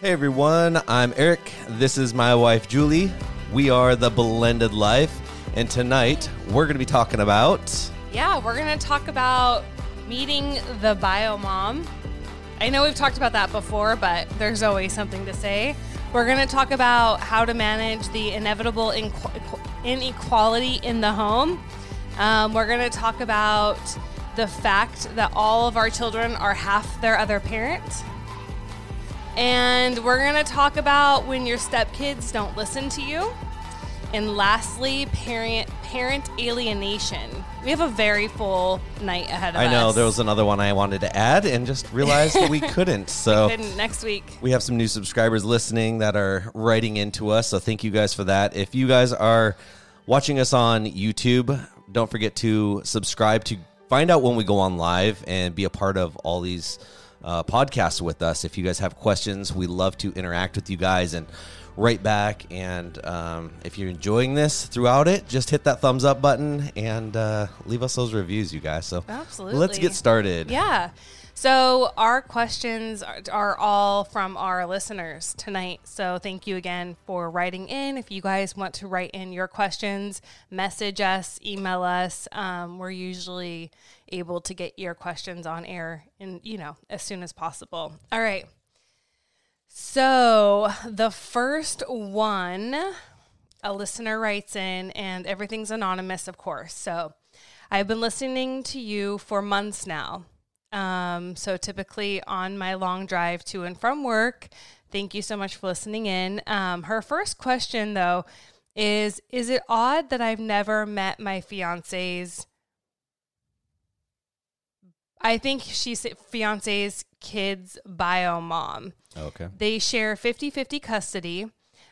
Hey everyone, I'm Eric. This is my wife Julie. We are the Blended Life, and tonight we're going to be talking about. Yeah, we're going to talk about meeting the bio mom. I know we've talked about that before, but there's always something to say. We're going to talk about how to manage the inevitable inequality in the home. Um, we're going to talk about the fact that all of our children are half their other parent. And we're going to talk about when your stepkids don't listen to you. And lastly, parent parent alienation. We have a very full night ahead of I us. I know there was another one I wanted to add and just realized that we couldn't. So we couldn't next week. We have some new subscribers listening that are writing into us. So thank you guys for that. If you guys are watching us on YouTube, don't forget to subscribe to find out when we go on live and be a part of all these uh, podcast with us. If you guys have questions, we love to interact with you guys and write back. And um, if you're enjoying this throughout it, just hit that thumbs up button and uh, leave us those reviews, you guys. So absolutely, let's get started. Yeah. So our questions are, all from our listeners tonight. So thank you again for writing in. If you guys want to write in your questions, message us, email us. Um, we're usually able to get your questions on air and, you know as soon as possible. All right. So the first one, a listener writes in, and everything's anonymous, of course. So I've been listening to you for months now. Um, so typically on my long drive to and from work. Thank you so much for listening in. Um, her first question though is Is it odd that I've never met my fiance's? I think she's fiance's kids' bio mom. Okay. They share 50 50 custody.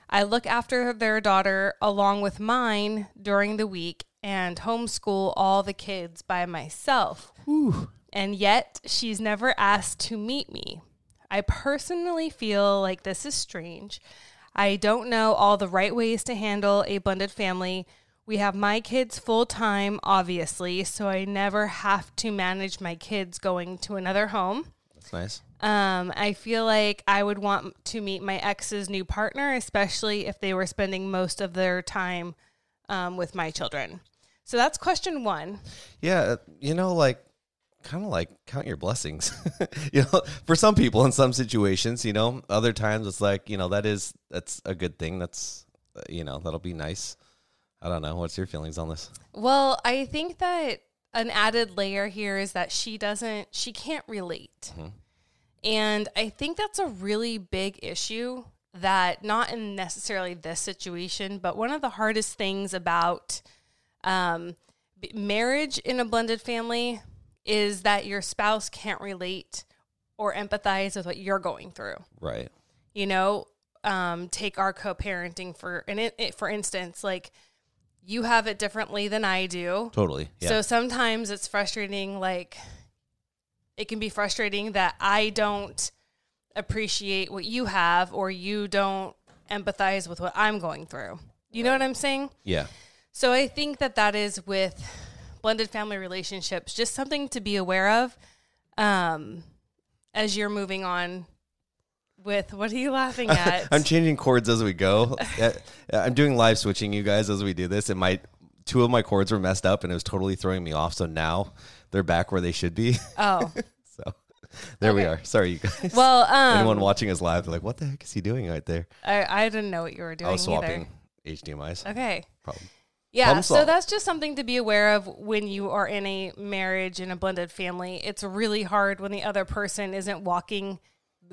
I look after their daughter along with mine during the week and homeschool all the kids by myself. Ooh and yet she's never asked to meet me. I personally feel like this is strange. I don't know all the right ways to handle a blended family. We have my kids full time, obviously, so I never have to manage my kids going to another home. That's nice. Um, I feel like I would want to meet my ex's new partner, especially if they were spending most of their time um, with my children. So that's question one. Yeah, you know, like kind of like count your blessings. You know for some people in some situations you know other times it's like you know that is that's a good thing. That's uh, you know that'll be nice. I don't know. What's your feelings on this? Well i think that an added layer here is that she doesn't she can't relate. Mm-hmm. and i think that's a really big issue that not in necessarily this situation but one of the hardest things about um, marriage in a blended family is that your spouse can't relate or empathize with what you're going through. Right. You know, um, take our co-parenting for and it, it, for instance, like you have it differently than I do. Totally. Yeah. So sometimes it's frustrating. Like it can be frustrating that I don't appreciate what you have or you don't empathize with what I'm going through. You know what I'm saying? Yeah. So I think that that is with blended family relationships, just something to be aware of um, as you're moving on with what are you laughing at? I'm changing cords as we go. I'm doing live switching, you guys, as we do this. And my two of my cords were messed up, and it was totally throwing me off. So now they're back where they should be. oh, so there we are. Sorry, you guys. well, um, Anyone watching us live, they're like, "What the heck is he doing right there?" I, I didn't know what you were doing. I was swapping either. HDMI's. Okay. Problem. Yeah, so that's just something to be aware of when you are in a marriage in a blended family. It's really hard when the other person isn't walking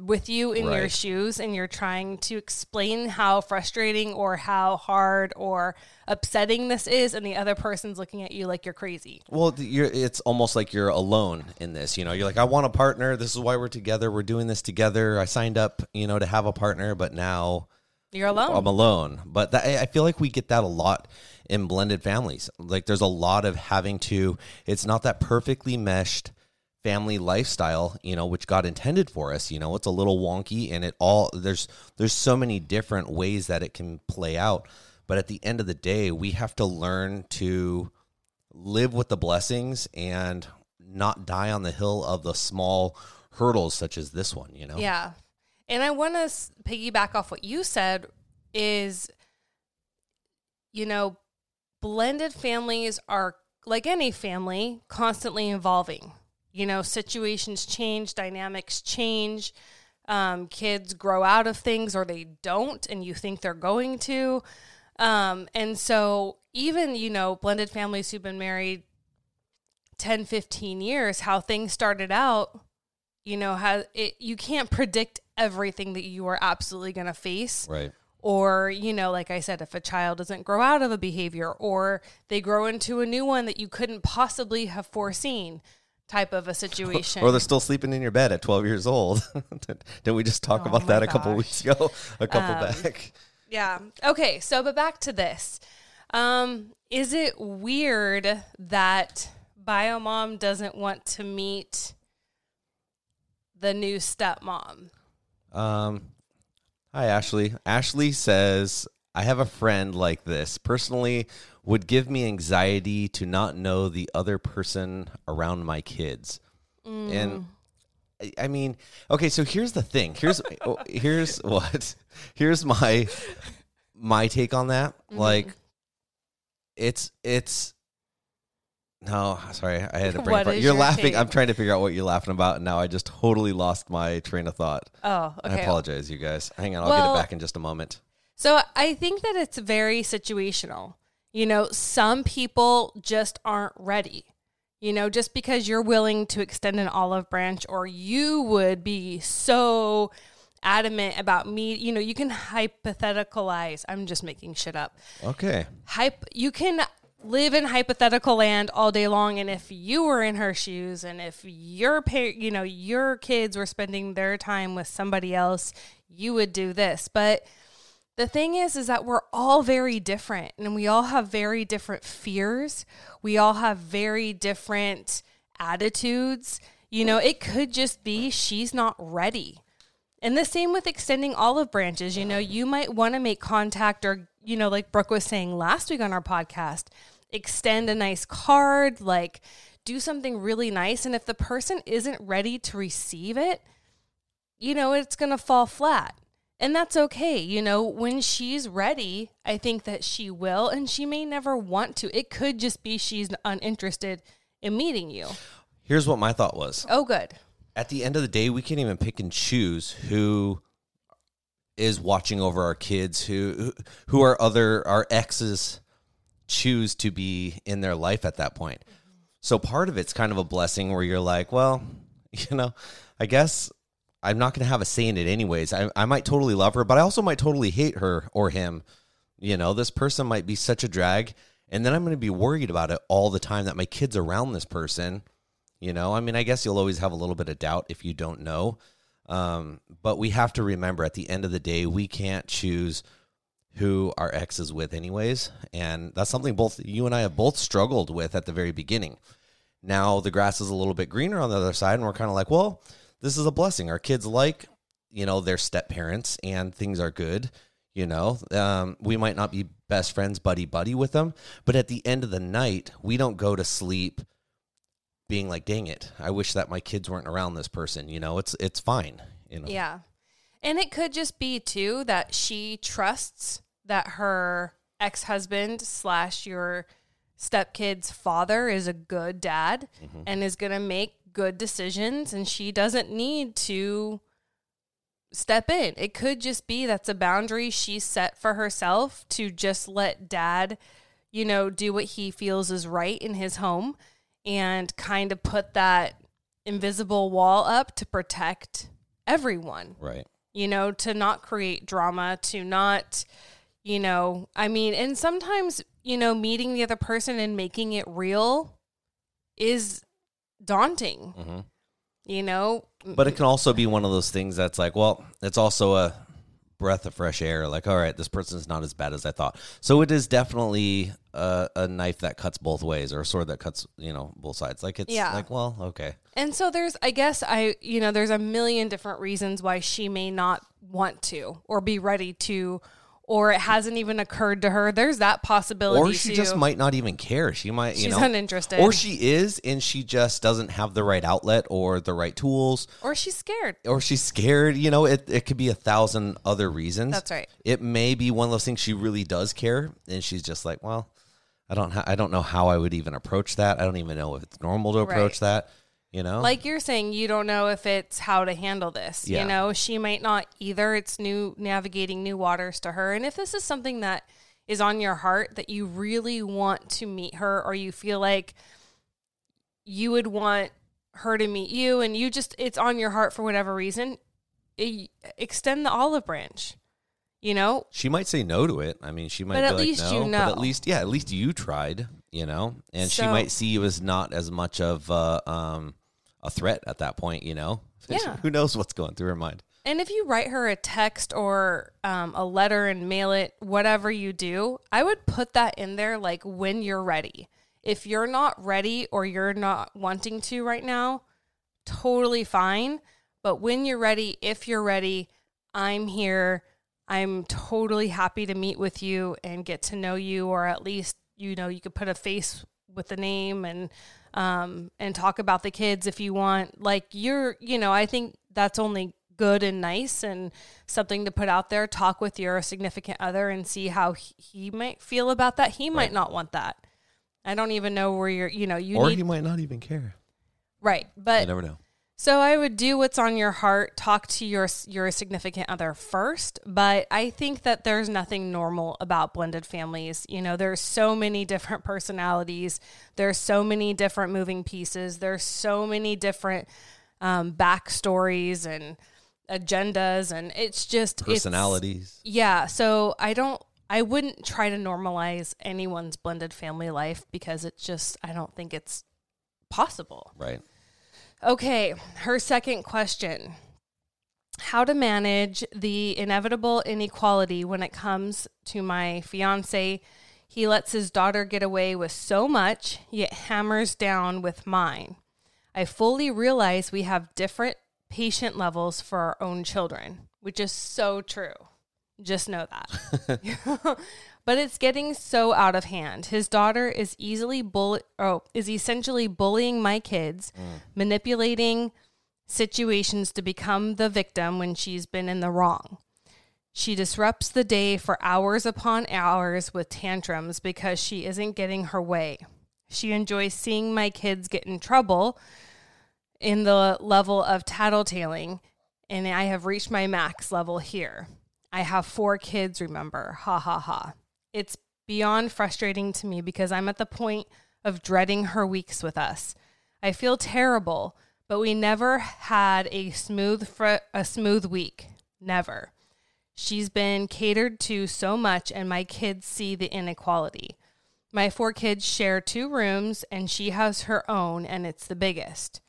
with you in your shoes and you're trying to explain how frustrating or how hard or upsetting this is and the other person's looking at you like you're crazy. Well, you're, it's almost like you're alone in this. You know, you're like, I want a partner. This is why we're together. We're doing this together. I signed up, you know, to have a partner, but now You're alone. I'm alone. But that, I feel like we get that a lot in blended families. Like there's a lot of having to. It's not that perfectly meshed family lifestyle, you know, which God intended for us. You know, it's a little wonky, and it all there's there's so many different ways that it can play out. But at the end of the day, we have to learn to live with the blessings and not die on the hill of the small hurdles such as this one. You know. Yeah. And I want to piggyback off what you said is, you know, blended families are like any family, constantly evolving. You know, situations change, dynamics change. Um, kids grow out of things or they don't, and you think they're going to. Um, and so, even, you know, blended families who've been married 10, 15 years, how things started out you know how it you can't predict everything that you are absolutely going to face Right. or you know like i said if a child doesn't grow out of a behavior or they grow into a new one that you couldn't possibly have foreseen type of a situation Or they're still sleeping in your bed at 12 years old. Didn't we just talk Oh about that a couple gosh. weeks ago? A couple Um, back. yeah okay so but back to this um is it weird that biomom doesn't want to meet the new stepmom Um, hi, Ashley. Ashley says, I have a friend like this. Personally, would give me anxiety to not know the other person around my kids. Mm. And I- mean, okay, so here's the thing. Here's oh, here's what. Here's my my take on that. Mm-hmm. Like it's it's no, sorry, I had a brain What fart. You're your laughing. take? I'm trying to figure out what you're laughing about, and now I just totally lost my train of thought. oh I okay apologize, you guys. Hang on, I'll get it back in just a moment. So I think that it's very situational. You know, some people just aren't ready. You know, just because you're willing to extend an olive branch or you would be so adamant about me, you know, you can hypotheticalize. I'm just making shit up. Okay. Hype you can live in hypothetical land all day long and if you were in her shoes and if your you know, your kids were spending their time with somebody else, you would do this. But the thing is is that we're all very different and we all have very different fears. We all have very different attitudes. You know it could just be she's not ready. And the same with extending olive branches. You know you might want to make contact or you know like brooke was saying last week on our podcast extend a nice card like do something really nice and if the person isn't ready to receive it you know, it's going to fall flat. And that's okay. You know, when she's ready, I think that she will, and she may never want to. It could just be she's uninterested in meeting you. Here's what my thought was. Oh, good. At the end of the day, we can't even pick and choose who is watching over our kids, who who are other our exes choose to be in their life at that point. So part of it's kind of a blessing where you're like, well, you know, I guess I'm not going to have a say in it anyways. I, I might totally love her, but I also might totally hate her or him. You know, this person might be such a drag. And then I'm going to be worried about it all the time that my kid's around this person. You know, I mean, I guess you'll always have a little bit of doubt if you don't know. Um, but we have to remember at the end of the day, we can't choose who our ex is with, anyways. And that's something both you and I have both struggled with at the very beginning. Now the grass is a little bit greener on the other side, and we're kind of like, well, this is a blessing. Our kids like, you know, their step parents, and things are good. You know, um, we might not be best friends, buddy buddy with them, but at the end of the night, we don't go to sleep being like, "Dang it, I wish that my kids weren't around this person." You know, it's it's fine. You know, Yeah. And it could just be too that she trusts that her ex husband slash your stepkid's father is a good dad mm-hmm. and is going to make good decisions, and she doesn't need to step in. It could just be that's a boundary she set for herself to just let dad, you know, do what he feels is right in his home and kind of put that invisible wall up to protect everyone Right. you know, to not create drama, to not, you know, I mean, and sometimes, you know, meeting the other person and making it real is daunting, hmm you know? But it can also be one of those things that's like, well, it's also a breath of fresh air. Like, all right, this person's not as bad as I thought. So it is definitely a, a knife that cuts both ways, or a sword that cuts, you know, both sides. Like it's Yeah. like, well, okay, And so there's, I guess, I, you know, there's a million different reasons why she may not want to or be ready to, or it hasn't even occurred to her. There's that possibility. or she too. just might not even care. She might, you She's know, uninterested. or she is, and she just doesn't have the right outlet or the right tools, or she's scared. or she's scared. You know, it it could be a thousand other reasons. That's right. It may be one of those things she really does care, and she's just like, well, I don't, ha- I don't know how I would even approach that. I don't even know if it's normal to approach Right. that. You know, like you're saying you don't know if it's how to handle this Yeah. you know she might not either it's new navigating new waters to her and if this is something that is on your heart that you really want to meet her or you feel like you would want her to meet you and you just it's on your heart for whatever reason e- extend the olive branch you know she might say no to it. I mean, she might. But at like, least no, you know. at least, yeah, at least you tried. You know, and she might see you as not as much of uh, um, a threat at that point. You know, Yeah. who knows what's going through her mind. And if you write her a text or um, a letter and mail it, whatever you do, I would put that in there like when you're ready. If you're not ready or you're not wanting to right now, totally fine. But when you're ready, if you're ready, I'm here. I'm totally happy to meet with you and get to know you, or at least, you know, you could put a face with the name and um and talk about the kids if you want like you're you know i think that's only good and nice and something to put out there talk with your significant other and see how he, he might feel about that he might Right. not want that i don't even know where you're you know you or need he might not even care. right But You never know. So I would do what's on your heart, talk to your your significant other first, but I think that there's nothing normal about blended families. You know, there's so many different personalities, there's so many different moving pieces, there's so many different um, backstories and agendas, and it's just it's- Personalities. yeah, so I don't I wouldn't try to normalize anyone's blended family life because it's just I don't think it's possible. right. Okay, her second question How to manage the inevitable inequality when it comes to my fiance. He lets his daughter get away with so much, yet hammers down with mine. I fully realize we have different patient levels for our own children, which is so true. Just know that. but it's getting so out of hand. His daughter is easily bull oh, is essentially bullying my kids, mm. manipulating situations to become the victim when she's been in the wrong. She disrupts the day for hours upon hours with tantrums because she isn't getting her way. She enjoys seeing my kids get in trouble in the level of tattletaling, and I have reached my max level here. I have four kids, remember. Ha ha ha. It's beyond frustrating to me because I'm at the point of dreading her weeks with us. I feel terrible, but we never had a smooth fr- a smooth week. Never. She's been catered to so much and my kids see the inequality. My four kids share two rooms and she has her own and it's the biggest.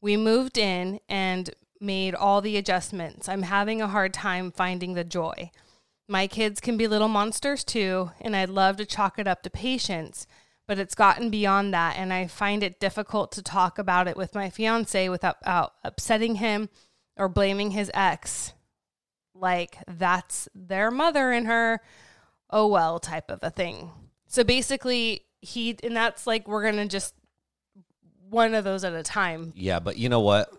We moved in and made all the adjustments. I'm having a hard time finding the joy. My kids can be little monsters too, and I'd love to chalk it up to patience, but it's gotten beyond that, and I find it difficult to talk about it with my fiance without upsetting him or blaming his ex. Like that's their mother and her, oh well, type of a thing. So basically, he, and that's like, we're gonna just one of those at a time. Yeah, but you know what?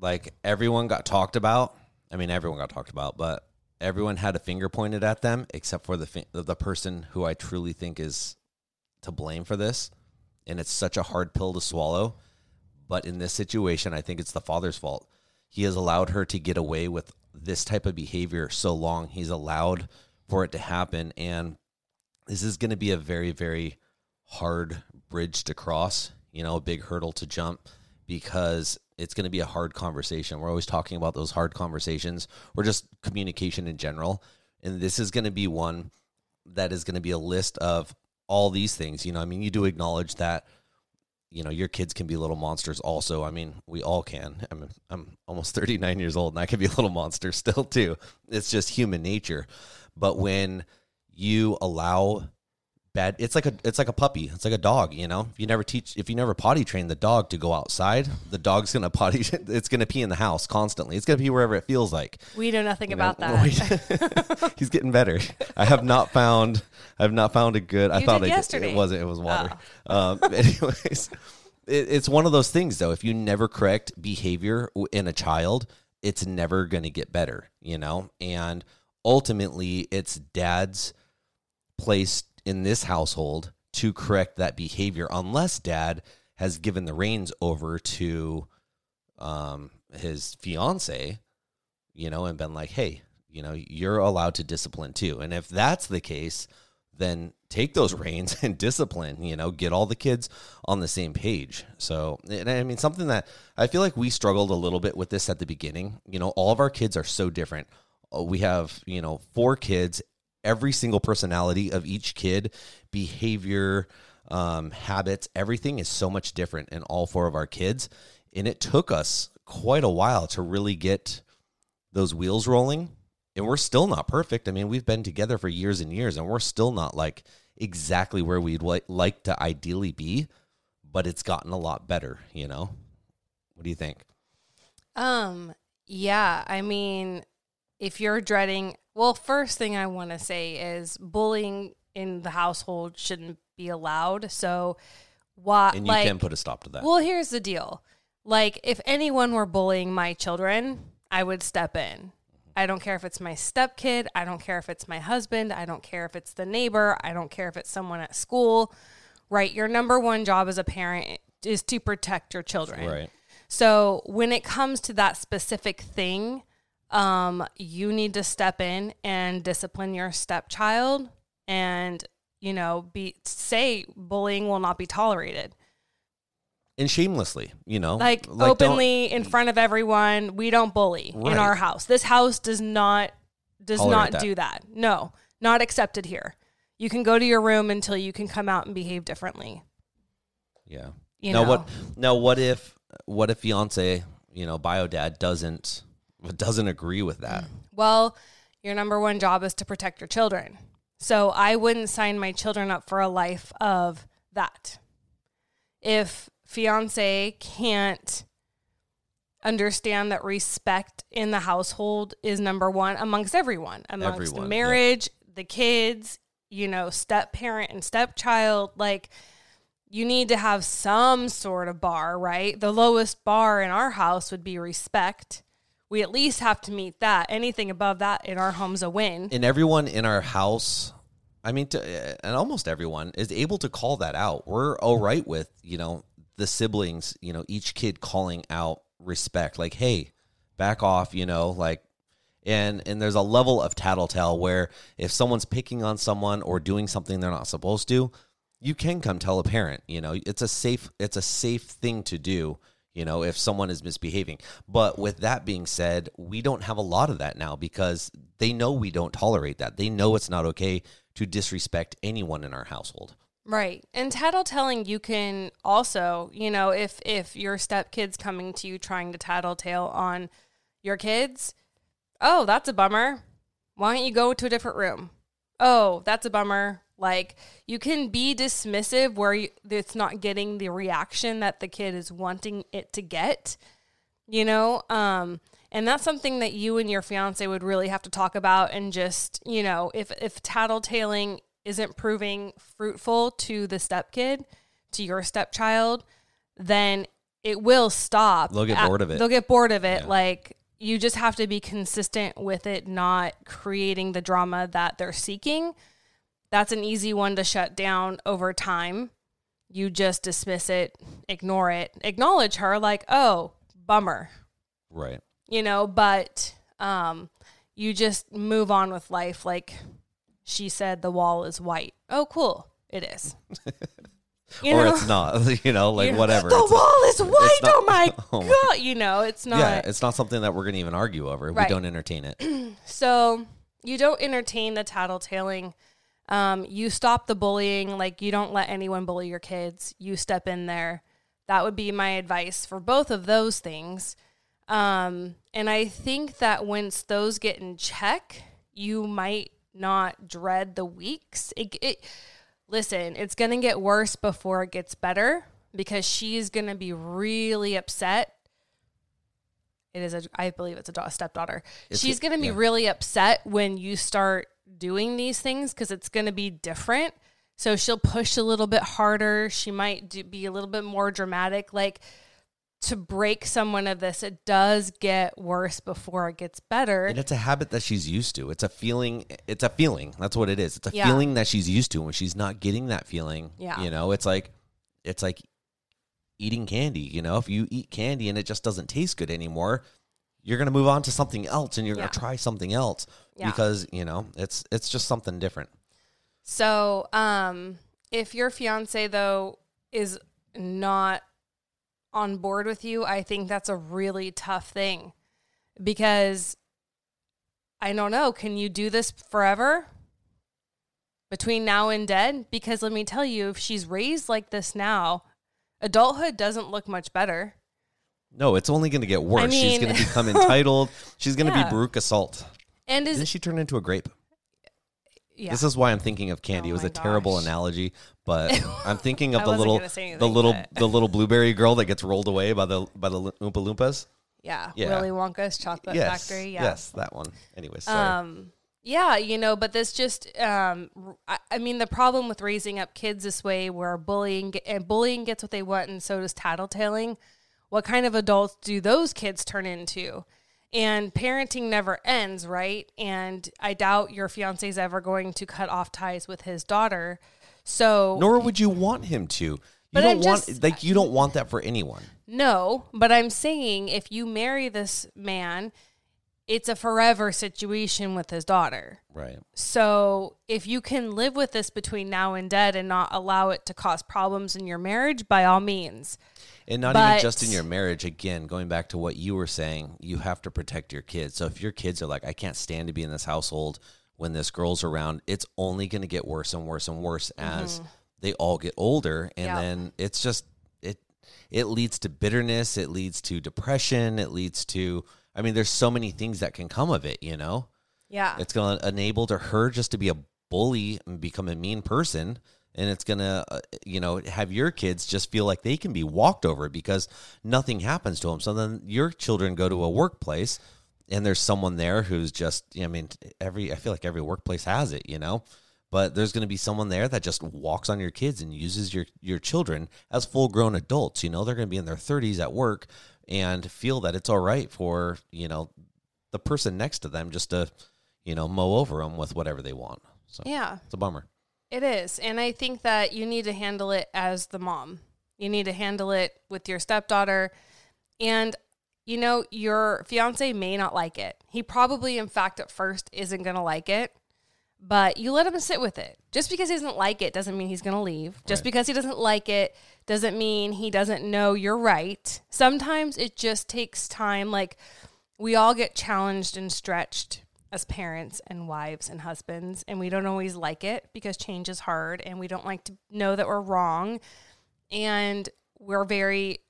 Like everyone got talked about, I mean, everyone got talked about, but everyone had a finger pointed at them except for the the person who I truly think is to blame for this, and it's such a hard pill to swallow. But in this situation, I think it's the father's fault. He has allowed her to get away with this type of behavior so long. He's allowed for it to happen, and this is going to be a very, very hard bridge to cross. You know, a big hurdle to jump because it's going to be a hard conversation. We're always talking about those hard conversations or just communication in general. And this is going to be one that is going to be a list of all these things. You know, I mean, you do acknowledge that, you know, your kids can be little monsters also. I mean, we all can. I'm, I'm almost 39 years old and I can be a little monster still too. It's just human nature. But when you allow bad it's like a it's like a puppy. It's like a dog you know? If you never teach if you never potty train the dog to go outside the dog's gonna potty it's gonna pee in the house constantly. It's gonna pee wherever it feels like. We know nothing you know? about that. he's getting better. I have not found i have not found a good i thought did I yesterday. it wasn't it was water. Um anyways it, it's one of those things though. If you never correct behavior in a child it's never gonna get better you know? And ultimately it's dad's place in this household to correct that behavior unless dad has given the reins over to um, his fiance, you know, and been like, hey, you know, you're allowed to discipline too. And if that's the case, then take those reins and discipline, you know, get all the kids on the same page. So, and I mean, something that I feel like we struggled a little bit with this at the beginning. You know, all of our kids are so different. Uh, We have, you know, four kids, every single personality of each kid, behavior, um, habits, everything is so much different in all four of our kids. And it took us quite a while to really get those wheels rolling. And we're still not perfect. I mean, we've been together for years and years, and we're still not like exactly where we'd li- like to ideally be, but it's gotten a lot better, you know? What do you think? Um, yeah, I mean, if you're dreading, well, first thing I want to say is bullying in the household shouldn't be allowed. So, why? And you like, can put a stop to that. well, here's the deal. Like, if anyone were bullying my children, I would step in. I don't care if it's my stepkid. I don't care if it's my husband. I don't care if it's the neighbor. I don't care if it's someone at school. Right? Your number one job as a parent is to protect your children. right. So when it comes to that specific thing, um, you need to step in and discipline your stepchild, and you know, be say bullying will not be tolerated. And shamelessly, you know? Like, don't- openly in front of everyone, we don't bully Right. in our house. This house does not does Tolerate not that. do that. No, not accepted here. You can go to your room until you can come out and behave differently. Yeah. You now know, what now what if what if fiance, you know, bio dad doesn't doesn't agree with that? Well, your number one job is to protect your children. So I wouldn't sign my children up for a life of that. If fiance can't understand that respect in the household is number one amongst everyone, amongst Everyone, the marriage, the kids, you know, step parent and stepchild, like you need to have some sort of bar, right? The lowest bar in our house would be respect. We at least have to meet that. Anything above that in our home's a win. and everyone in our house i mean to, and almost everyone is able to call that out we're all right with you know the siblings you know each kid calling out respect like hey back off you know like and and there's a level of tattletale where if someone's picking on someone or doing something they're not supposed to you can come tell a parent you know it's a safe it's a safe thing to do you know if someone is misbehaving but with that being said we don't have a lot of that now because they know we don't tolerate that they know it's not okay to disrespect anyone in our household Right. And tattletelling you can also, you know, if if your stepkid's coming to you trying to tattletale on your kids, oh, that's a bummer. Why don't you go to a different room? Oh, that's a bummer. Like you can be dismissive where you, it's not getting the reaction that the kid is wanting it to get, you know? Um and that's something that you and your fiance would really have to talk about and just, you know, if if tattletaling isn't proving fruitful to the stepkid, to your stepchild, then it will stop. They'll get bored of it. They'll get bored of it. Yeah. Like you just have to be consistent with it not creating the drama that they're seeking. That's an easy one to shut down over time. You just dismiss it, ignore it, acknowledge her like, "Oh, bummer." Right. You know, but um you just move on with life like she said the wall is white. Oh, cool. It is. Or know? it's not, you know, like whatever. The it's wall is white. Not, oh my oh god! You know, it's not. Yeah, it's not something that we're going to even argue over. Right. We don't entertain it. so you don't entertain the tattletaling. Um, you stop the bullying. Like you don't let anyone bully your kids. You step in there. That would be my advice for both of those things. Um, and I think that once those get in check, you might not dread the weeks. It, it listen, it's going to get worse before it gets better because she's going to be really upset. It is a, I believe it's a, stepdaughter. It's she's going to be yeah. really upset when you start doing these things because it's going to be different. So she'll push a little bit harder. She might do, be a little bit more dramatic. Like, to break someone of this, it does get worse before it gets better. And it's a habit that she's used to. It's a feeling. It's a feeling. That's what it is. It's a yeah. feeling that she's used to. When she's not getting that feeling, yeah. you know, it's like, it's like eating candy. You know, if you eat candy and it just doesn't taste good anymore, you're going to move on to something else and you're yeah. going to try something else yeah. because you know it's it's just something different. So, um, if your fiance though is not on board with you, I think that's a really tough thing because I don't know, can you do this forever? Between now and dead? Because let me tell you, if she's raised like this now, adulthood doesn't look much better. No, it's only going to get worse. I mean, she's going to become entitled. She's going to yeah. be Veruca Salt. And is, Didn't she turn into a grape? Yeah. This is why I'm thinking of candy. Oh it was a gosh. terrible analogy, but I'm thinking of the little the little but... the little blueberry girl that gets rolled away by the by the Oompa Loompas. Yeah, yeah. Willy Wonka's chocolate yes. factory. Yeah. Yes, that one. Anyway, sorry. Um, yeah, you know, but this just, um, I, I, mean, the problem with raising up kids this way, where bullying and bullying gets what they want, and so does tattletaling. What kind of adults do those kids turn into? And parenting never ends, right? And I doubt your fiance is ever going to cut off ties with his daughter. So Nor would you want him to. You don't I'm want just, like you don't want that for anyone. No, but I'm saying if you marry this man, it's a forever situation with his daughter. Right. So if you can live with this between now and dead and not allow it to cause problems in your marriage, by all means. And not but, even just in your marriage. Again, going back to what you were saying, you have to protect your kids. So if your kids are like, I can't stand to be in this household when this girl's around, it's only going to get worse and worse and worse as mm-hmm. they all get older. And yep. then it's just, it, it leads to bitterness. It leads to depression. It leads to, I mean, there's so many things that can come of it, you know? Yeah. It's going to enable to her just to be a bully and become a mean person and it's going to uh, you know have your kids just feel like they can be walked over because nothing happens to them so then your children go to a workplace and there's someone there who's just i mean every i feel like every workplace has it you know but there's going to be someone there that just walks on your kids and uses your your children as full grown adults you know they're going to be in their 30s at work and feel that it's all right for you know the person next to them just to you know mow over them with whatever they want so yeah it's a bummer it is. And I think that you need to handle it as the mom. You need to handle it with your stepdaughter. And, you know, your fiance may not like it. He probably, in fact, at first isn't going to like it, but you let him sit with it. Just because he doesn't like it doesn't mean he's going to leave. Just because he doesn't like it doesn't mean he doesn't know you're right. Sometimes it just takes time. Like, we all get challenged and stretched as parents and wives and husbands, and we don't always like it because change is hard and we don't like to know that we're wrong. And we're very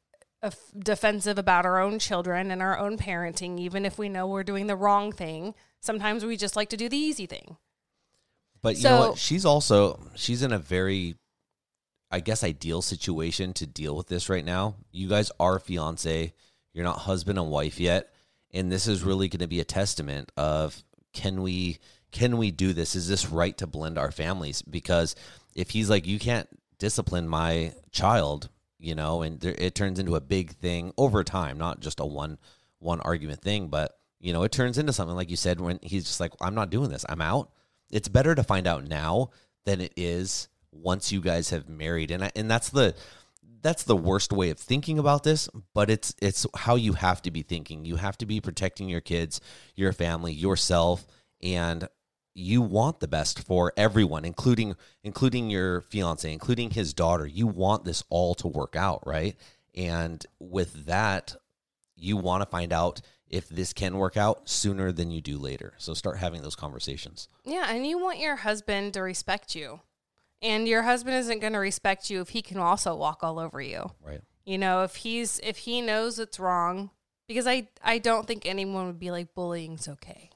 defensive about our own children and our own parenting, even if we know we're doing the wrong thing. Sometimes we just like to do the easy thing. But you so, know what? She's also she's in a very I guess ideal situation to deal with this right now. You guys are fiance, you're not husband and wife yet, and this is really going to be a testament of can we can we do this? Is this right to blend our families? Because if he's like, you can't discipline my child, you know, and there, it turns into a big thing over time, not just a one one argument thing, but you know, it turns into something like you said when he's just like, I'm not doing this. I'm out. It's better to find out now than it is once you guys have married. And I, and that's the that's the worst way of thinking about this, but it's it's how you have to be thinking. You have to be protecting your kids, your family, yourself, and you want the best for everyone, including including your fiance, including his daughter. You want this all to work out, right? And with that, you want to find out if this can work out sooner than you do later. So start having those conversations. Yeah, and you want your husband to respect you. And your husband isn't going to respect you if he can also walk all over you. Right. You know, if he's if he knows it's wrong because I I don't think anyone would be like bullying's okay.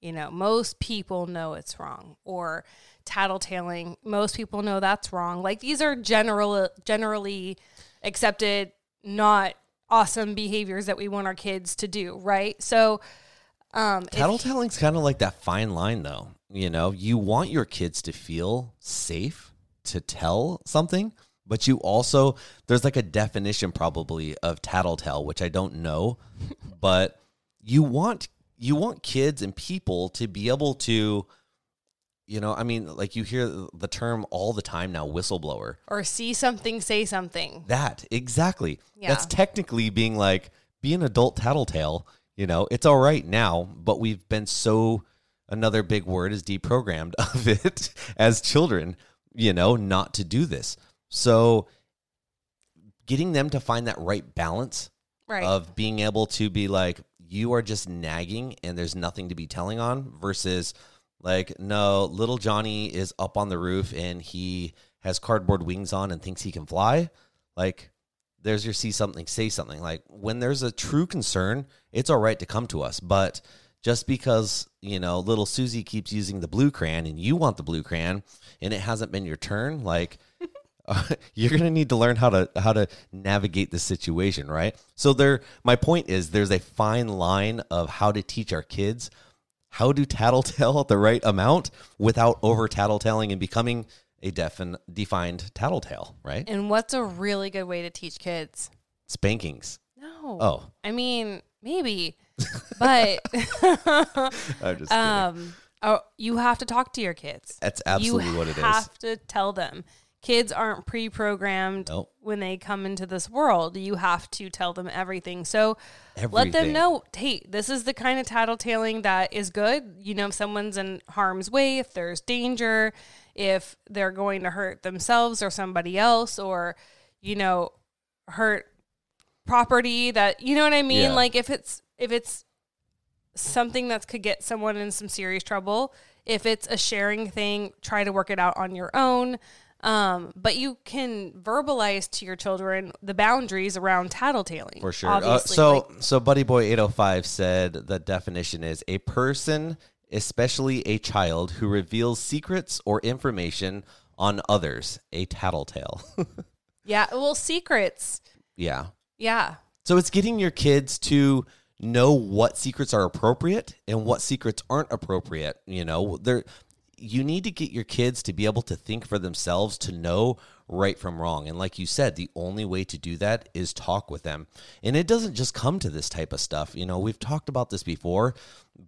You know, most people know it's wrong or tattletaling, most people know that's wrong. Like these are general generally accepted not awesome behaviors that we want our kids to do, right? So um if- Tattletailing's kind of like that fine line, though. You know, you want your kids to feel safe to tell something, but you also there's like a definition probably of tattletale, which I don't know, but you want you want kids and people to be able to, you know, I mean, like you hear the term all the time now, whistleblower. or see something, say something. That exactly. Yeah. That's technically being like be an adult tattletale. You know, it's all right now, but we've been so another big word is deprogrammed of it as children. You know, not to do this. So getting them to find that right balance Right. of being able to be like you are just nagging and there's nothing to be telling on versus like no little johnny is up on the roof and he has cardboard wings on and thinks he can fly. Like there's your see something say something. Like when there's a true concern it's all right to come to us. But just because you know little susie keeps using the blue crayon and you want the blue crayon and it hasn't been your turn like uh, you're going to need to learn how to how to navigate the situation right? So there my point is there's a fine line of how to teach our kids how to tattletale at the right amount without over tattletaling and becoming a defin- defined tattletale right and what's a really good way to teach kids? spankings No. oh I mean, maybe. But i'm just kidding. um oh, you have to talk to your kids. that's absolutely you what it is You have to tell them. Kids aren't pre-programmed Nope. when they come into this world. You have to tell them everything. So let them know, hey, this is the kind of tattletaling that is good. You know, if someone's in harm's way, if there's danger, if they're going to hurt themselves or somebody else, or you know, hurt property that you know what I mean. Yeah. Like if it's if it's something that could get someone in some serious trouble. If it's a sharing thing, try to work it out on your own. Um, but you can verbalize to your children the boundaries around tattletaling. For sure. Uh, so, like- so Buddy Boy eight hundred five said the definition is a person, especially a child, who reveals secrets or information on others. A tattletale. yeah, well, secrets. yeah. Yeah. So it's getting your kids to know what secrets are appropriate and what secrets aren't appropriate. You know, they're you need to get your kids to be able to think for themselves to know right from wrong. And like you said, the only way to do that is talk with them. And it doesn't just come to this type of stuff. You know, we've talked about this before,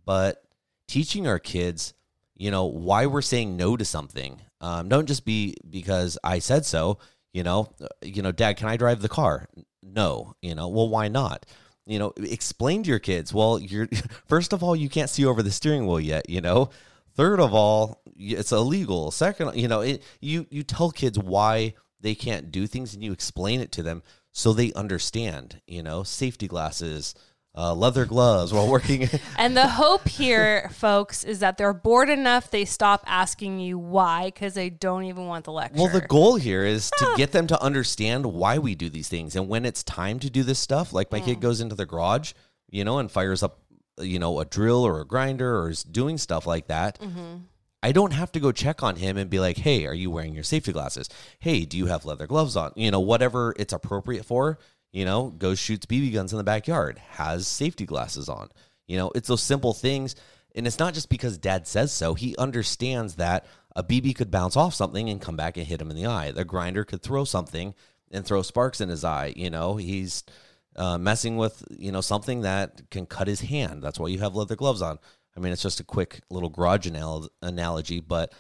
but teaching our kids, you know, why we're saying no to something. Um, don't just be because I said so. You know, uh, you know, Dad, can I drive the car? No. You know, well, why not? You know, explain to your kids. Well, you're first of all, you can't see over the steering wheel yet. You know, third of all, it's illegal. Second, you know, it, you you tell kids why they can't do things, and you explain it to them so they understand. You know, safety glasses, uh, leather gloves while working. And the hope here, folks, is that they're bored enough they stop asking you why because they don't even want the lecture. Well, the goal here is to get them to understand why we do these things. And when it's time to do this stuff, like my kid goes into the garage, you know, and fires up, you know, a drill or a grinder or is doing stuff like that. Mm-hmm. I don't have to go check on him and be like, hey, are you wearing your safety glasses? Hey, do you have leather gloves on? You know, whatever it's appropriate for, you know, goes shoots BB guns in the backyard, has safety glasses on. You know, it's those simple things. And it's not just because dad says so. He understands that a BB could bounce off something and come back and hit him in the eye. The grinder could throw something and throw sparks in his eye. You know, he's uh, messing with you know something that can cut his hand. That's why you have leather gloves on. I mean, it's just a quick little garage anal- analogy, but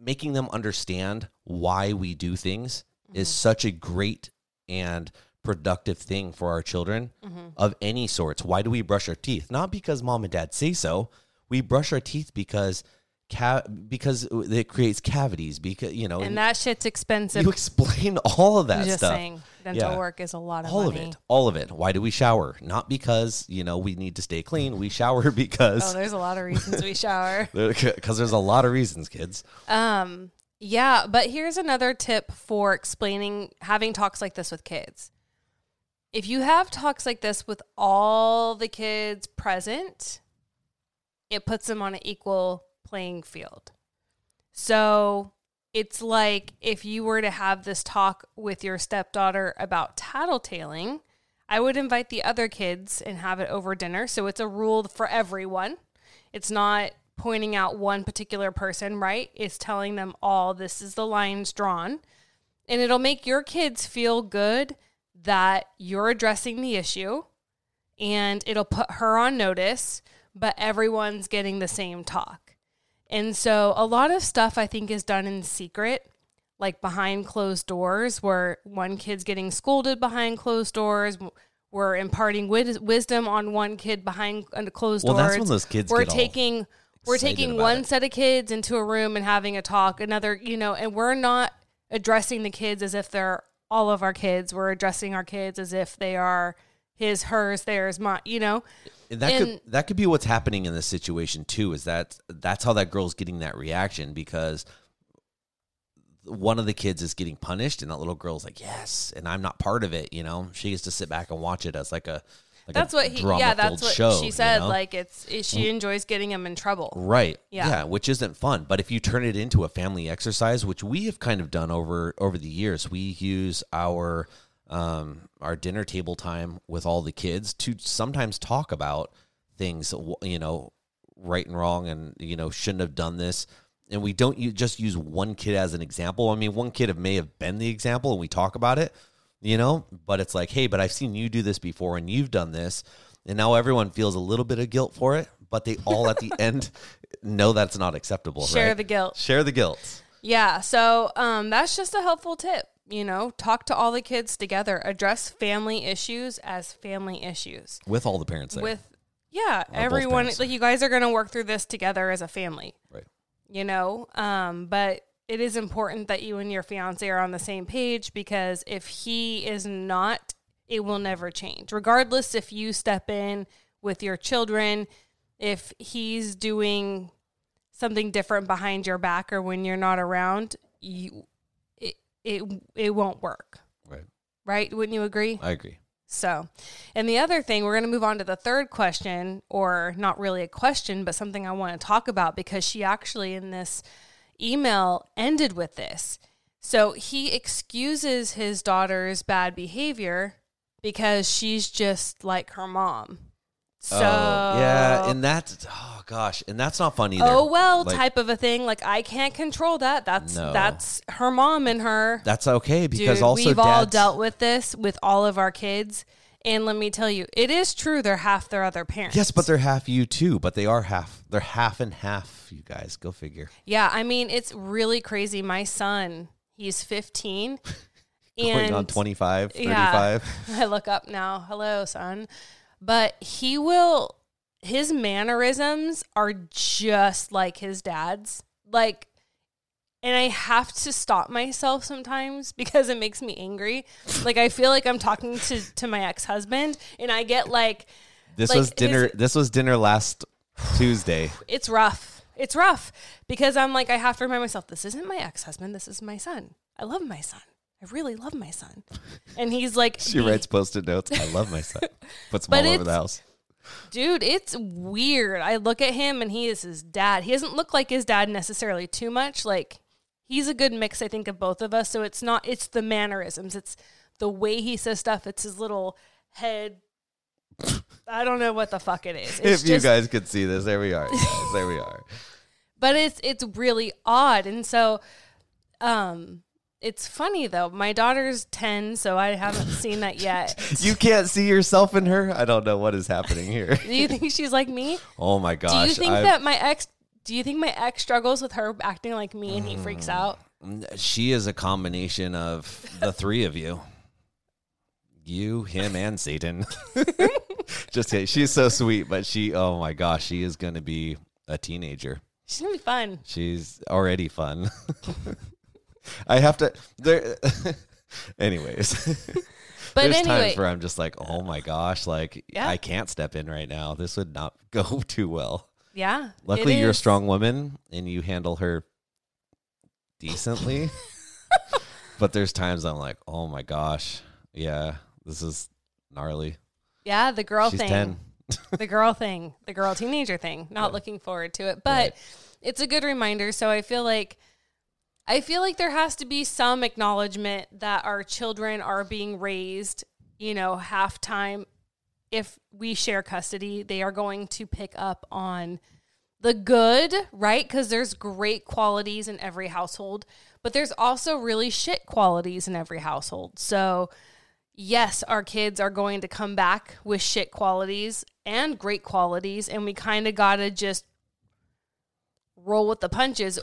making them understand why we do things is such a great and productive thing for our children of any sorts. Why do we brush our teeth? Not because mom and dad say so. We brush our teeth because ca- because it creates cavities. Because you know, And that shit's expensive. you explain all of that I'm just stuff. saying, dental Yeah. work is a lot of all money. of it, all of it. Why do we shower? Not because you know we need to stay clean. We shower because Oh, there's a lot of reasons we shower. because there's a lot of reasons, kids. Um, yeah, but here's another tip for explaining having talks like this with kids. If you have talks like this with all the kids present, it puts them on an equal playing field. So it's like if you were to have this talk with your stepdaughter about tattletaling, I would invite the other kids and have it over dinner. So it's a rule for everyone. It's not pointing out one particular person, right? It's telling them all this is the lines drawn. And it'll make your kids feel good that you're addressing the issue and it'll put her on notice, but everyone's getting the same talk. And so a lot of stuff I think is done in secret, like behind closed doors, where one kid's getting scolded behind closed doors. We're imparting wis- wisdom on one kid behind under closed Well, doors. that's when those kids We're get all taking we're taking one it. set of kids into a room and having a talk. Another, you know, and we're not addressing the kids as if they're all of our kids. We're addressing our kids as if they are his, hers, theirs, my, you know. And that And- could that could be what's happening in this situation too. Is that that's how that girl's getting that reaction because one of the kids is getting punished, and that little girl's like, "Yes," and I'm not part of it. You know, she gets to sit back and watch it as like a like That's what he. Yeah, that's what show, she you said. know? Like it's she mm-hmm. enjoys getting him in trouble. Right. Yeah. Yeah. which isn't fun. But if you turn it into a family exercise, which we have kind of done over over the years, we use our um our dinner table time with all the kids to sometimes talk about things, you know, right and wrong and you know, shouldn't have done this. And we don't just use one kid as an example. I mean, one kid may have been the example and we talk about it, you know, but it's like, "Hey, but I've seen you do this before and you've done this." And now everyone feels a little bit of guilt for it, but they all at the end know that's not acceptable. Share right? the guilt. Share the guilt. Yeah. So um, that's just a helpful tip. You know, talk to all the kids together. Address family issues as family issues. with all the parents there. With yeah, both everyone like you guys are going to work through this together as a family. right. you know um but it is important that you and your fiance are on the same page because if he is not it will never change regardless if you step in with your children if he's doing something different behind your back or when you're not around you it it, won't work Right. right wouldn't you agree I agree. so, and the other thing, we're going to move on to the third question, or not really a question, but something I want to talk about because she actually in this email ended with this. So he excuses his daughter's bad behavior because she's just like her mom. So, Oh, yeah, and that's oh gosh, and that's not funny. either. oh well, Like, type of a thing. Like I can't control that. That's No. that's her mom and her. That's okay because Dude, also we've all dealt with this with all of our kids. And let me tell you, it is true they're half their other parents. Yes, but they're half you too. But they are half. They're half and half. You guys, go figure. yeah, I mean, it's really crazy. My son, he's 15. Going and on 25, 35. yeah, I look up now. Hello, son. But he will, his mannerisms are just like his dad's. Like, and I have to stop myself sometimes because it makes me angry. Like I feel like I'm talking to to my ex husband, and I get like, This Like, was dinner. his- this was dinner last Tuesday. it's rough. It's rough because I'm like I have to remind myself this isn't my ex husband. This is my son. I love my son. I really love my son. And he's like, She writes post-it notes. I love my son. Puts them all over the house. dude, it's weird. I look at him and he is his dad. He doesn't look like his dad necessarily too much. Like he's a good mix, I think, of both of us. So it's not. It's the mannerisms. It's the way he says stuff. It's his little head. I don't know what the fuck it is. It's If you guys could see this, there we are. Guys. There we are. but it's it's really odd and so um it's funny though. My daughter's 10, so I haven't seen that yet. You can't see yourself in her. I don't know what is happening here. Do you think she's like me? Oh my gosh! Do you think I've- that my ex do you think my ex struggles with her acting like me and he mm. freaks out? she is a combination of the three of you. You, him, and Satan. Just kidding. She's so sweet, but she, oh my gosh, she is going to be a teenager. She's gonna be fun. She's already fun. I have to. There. Anyways, But there's anyway, times where I'm just like, oh my gosh, like Yeah. I can't step in right now. This would not go too well. yeah. Luckily, you're a strong woman and you handle her decently. but there's times I'm like, oh my gosh, yeah, this is gnarly. Yeah, the girl She's thing. 10. the girl thing, the girl teenager thing. Not looking forward to it, but Right. it's a good reminder. So I feel like I feel like there has to be some acknowledgement that our children are being raised, you know, half time. If we share custody, they are going to pick up on the good, right? Because there's great qualities in every household, but there's also really shit qualities in every household. So, yes, our kids are going to come back with shit qualities and great qualities, and we kind of got to just roll with the punches.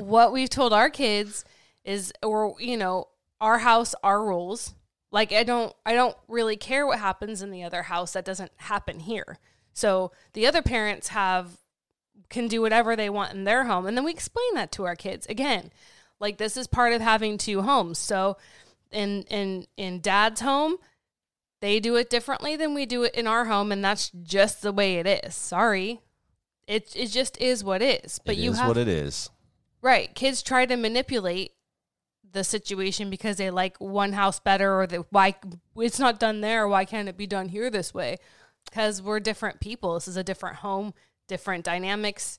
What we've told our kids is, or, you know, our house, our rules. Like I don't I don't really care what happens in the other house that doesn't happen here. So the other parents have can do whatever they want in their home and then we explain that to our kids. Again, like this is part of having two homes. So in in in dad's home, they do it differently than we do it in our home and that's just the way it is. Sorry. It it just is what it is. But It you is have what it is. Right. Kids try to manipulate the situation because they like one house better or the why it's not done there, why can't it be done here this way? Because we're different people. This is a different home, different dynamics.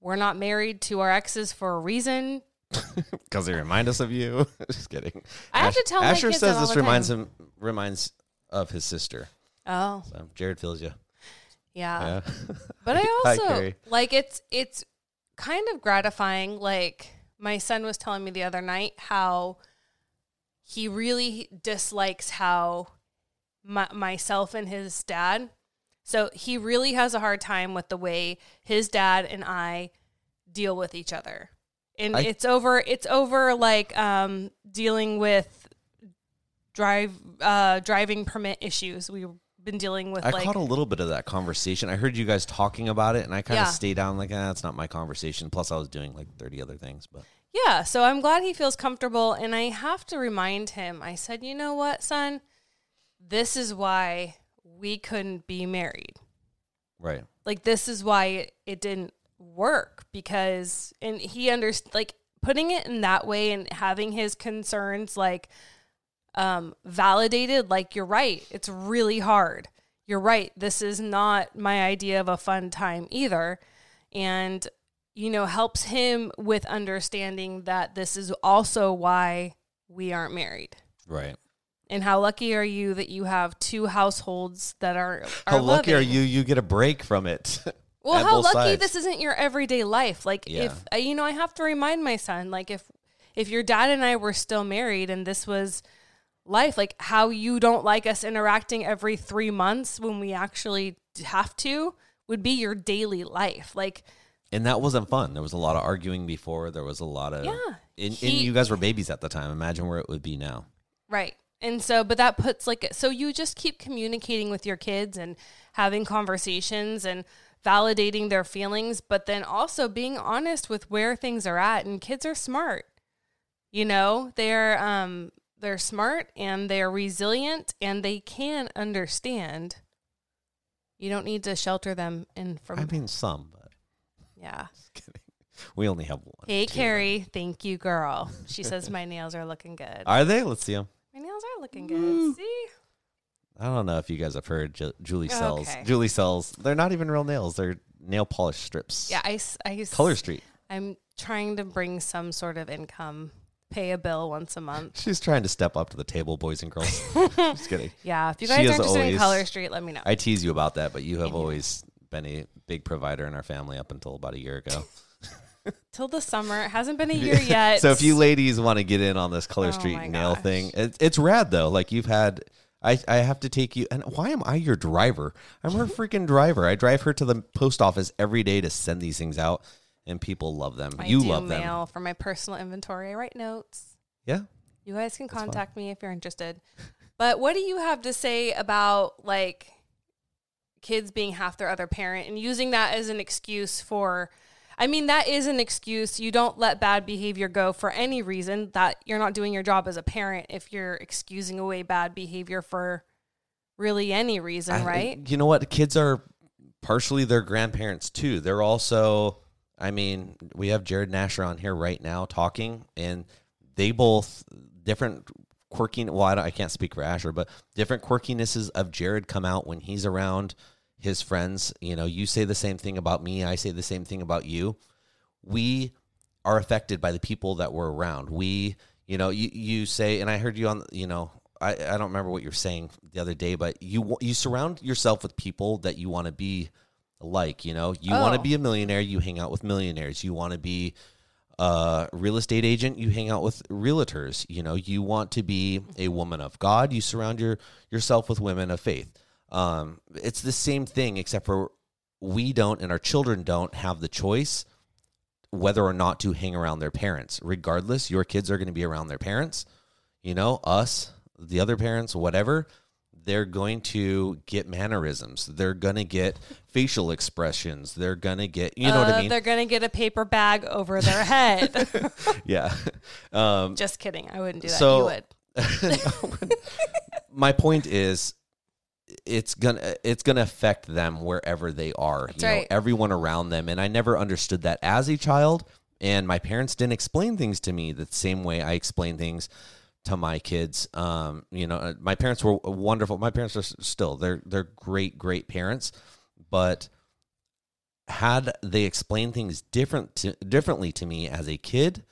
We're not married to our exes for a reason. Because they remind us of you. Just kidding. I have to tell Asher says that this reminds time. him reminds of his sister. Oh, So Jared feels you. yeah. Yeah. But I also Carrie. like it's it's kind of gratifying. Like my son was telling me the other night how he really dislikes how my, myself and his dad. So he really has a hard time with the way his dad and I deal with each other. And I- it's over it's over like um dealing with drive uh driving permit issues. We've been dealing with I like caught a little bit of that conversation. I heard you guys talking about it, and I kind Yeah. of stayed down like, ah, that's not my conversation. Plus, I was doing like thirty other things. But Yeah, so I'm glad he feels comfortable. And I have to remind him, I said, you know what, son? This is why we couldn't be married. right, Like, this is why it, it didn't work because, and he understood, like, putting it in that way and having his concerns, like, um, validated, like, you're right. It's really hard. You're right. This is not my idea of a fun time either. And you know, helps him with understanding that this is also why we aren't married. right. And how lucky are you that you have two households that are, are How lucky are you? You get a break from it. Well, how lucky sides. this isn't your everyday life. Like Yeah. if uh, you know, I have to remind my son like if if your dad and I were still married and this was life, like how you don't like us interacting every 3 months when we actually have to would be your daily life. Like and that wasn't fun. There was a lot of arguing before. There was a lot of Yeah. And, and you guys were babies at the time. Imagine where it would be now. Right. And so, but that puts like, so you just keep communicating with your kids and having conversations and validating their feelings, but then also being honest with where things are at. And kids are smart. You know, they're, um, they're smart and they're resilient and they can understand. You don't need to shelter them in from, I mean, some, but yeah. We only have one. Hey, two. Carrie. Thank you, girl. She says my nails are looking good. Are they? Let's see them. My nails are looking good. Mm. See? I don't know if you guys have heard Ju- Julie oh, sells. Okay. Julie sells. They're not even real nails. They're nail polish strips. Yeah, I, I Color Street. I'm trying to bring some sort of income, pay a bill once a month. She's trying to step up to the table, boys and girls. Just kidding. Yeah, if you She guys are is interested in Color Street, let me know. I tease you about that, but you have always been a big provider in our family up until about a year ago. till the summer. It hasn't been a year yet. so if you ladies want to get in on this Color Oh Street nail gosh. thing, it, it's rad though. Like you've had, I I have to take you. And why am I your driver? I'm her freaking driver. I drive her to the post office every day to send these things out, and people love them. I you do love them. mail for my personal inventory. I write notes. Yeah. You guys can contact me if you're interested. But what do you have to say about like kids being half their other parent and using that as an excuse for I mean that is an excuse. You don't let bad behavior go for any reason that you're not doing your job as a parent if you're excusing away bad behavior for really any reason, I- right? You know what? Kids are partially their grandparents too. They're also, I mean, we have Jared Nasher on here right now talking, and they both different quirky. Well, I, I can't speak for Asher, but different quirkinesses of Jared come out when he's around his friends. You know, you say the same thing about me. I say the same thing about you. We are affected by the people that we're around. We, you know, you, you say, and I heard you on, you know, I, I don't remember what you're saying the other day, but you you surround yourself with people that you want to be like. You know, you want Oh. to be a millionaire, you hang out with millionaires. You want to be a real estate agent, you hang out with realtors. You know, you want to be a woman of God, you surround your yourself with women of faith. Um, it's the same thing, except for we don't, and our children don't have the choice whether or not to hang around their parents. Regardless, your kids are going to be around their parents. You know, us, the other parents, whatever. They're going to get mannerisms. They're going to get facial expressions. They're going to get, you know what Uh, I mean? They're gonna get a paper bag over their head. Yeah. Um, Just kidding. I wouldn't do that. So- you would. my point is it's gonna it's gonna affect them wherever they are That's you know right. everyone around them and i never understood that as a child and my parents didn't explain things to me the same way i explain things to my kids um you know uh, my parents were wonderful my parents are still they're they're great great parents but had they explained things different to, differently to me as a kid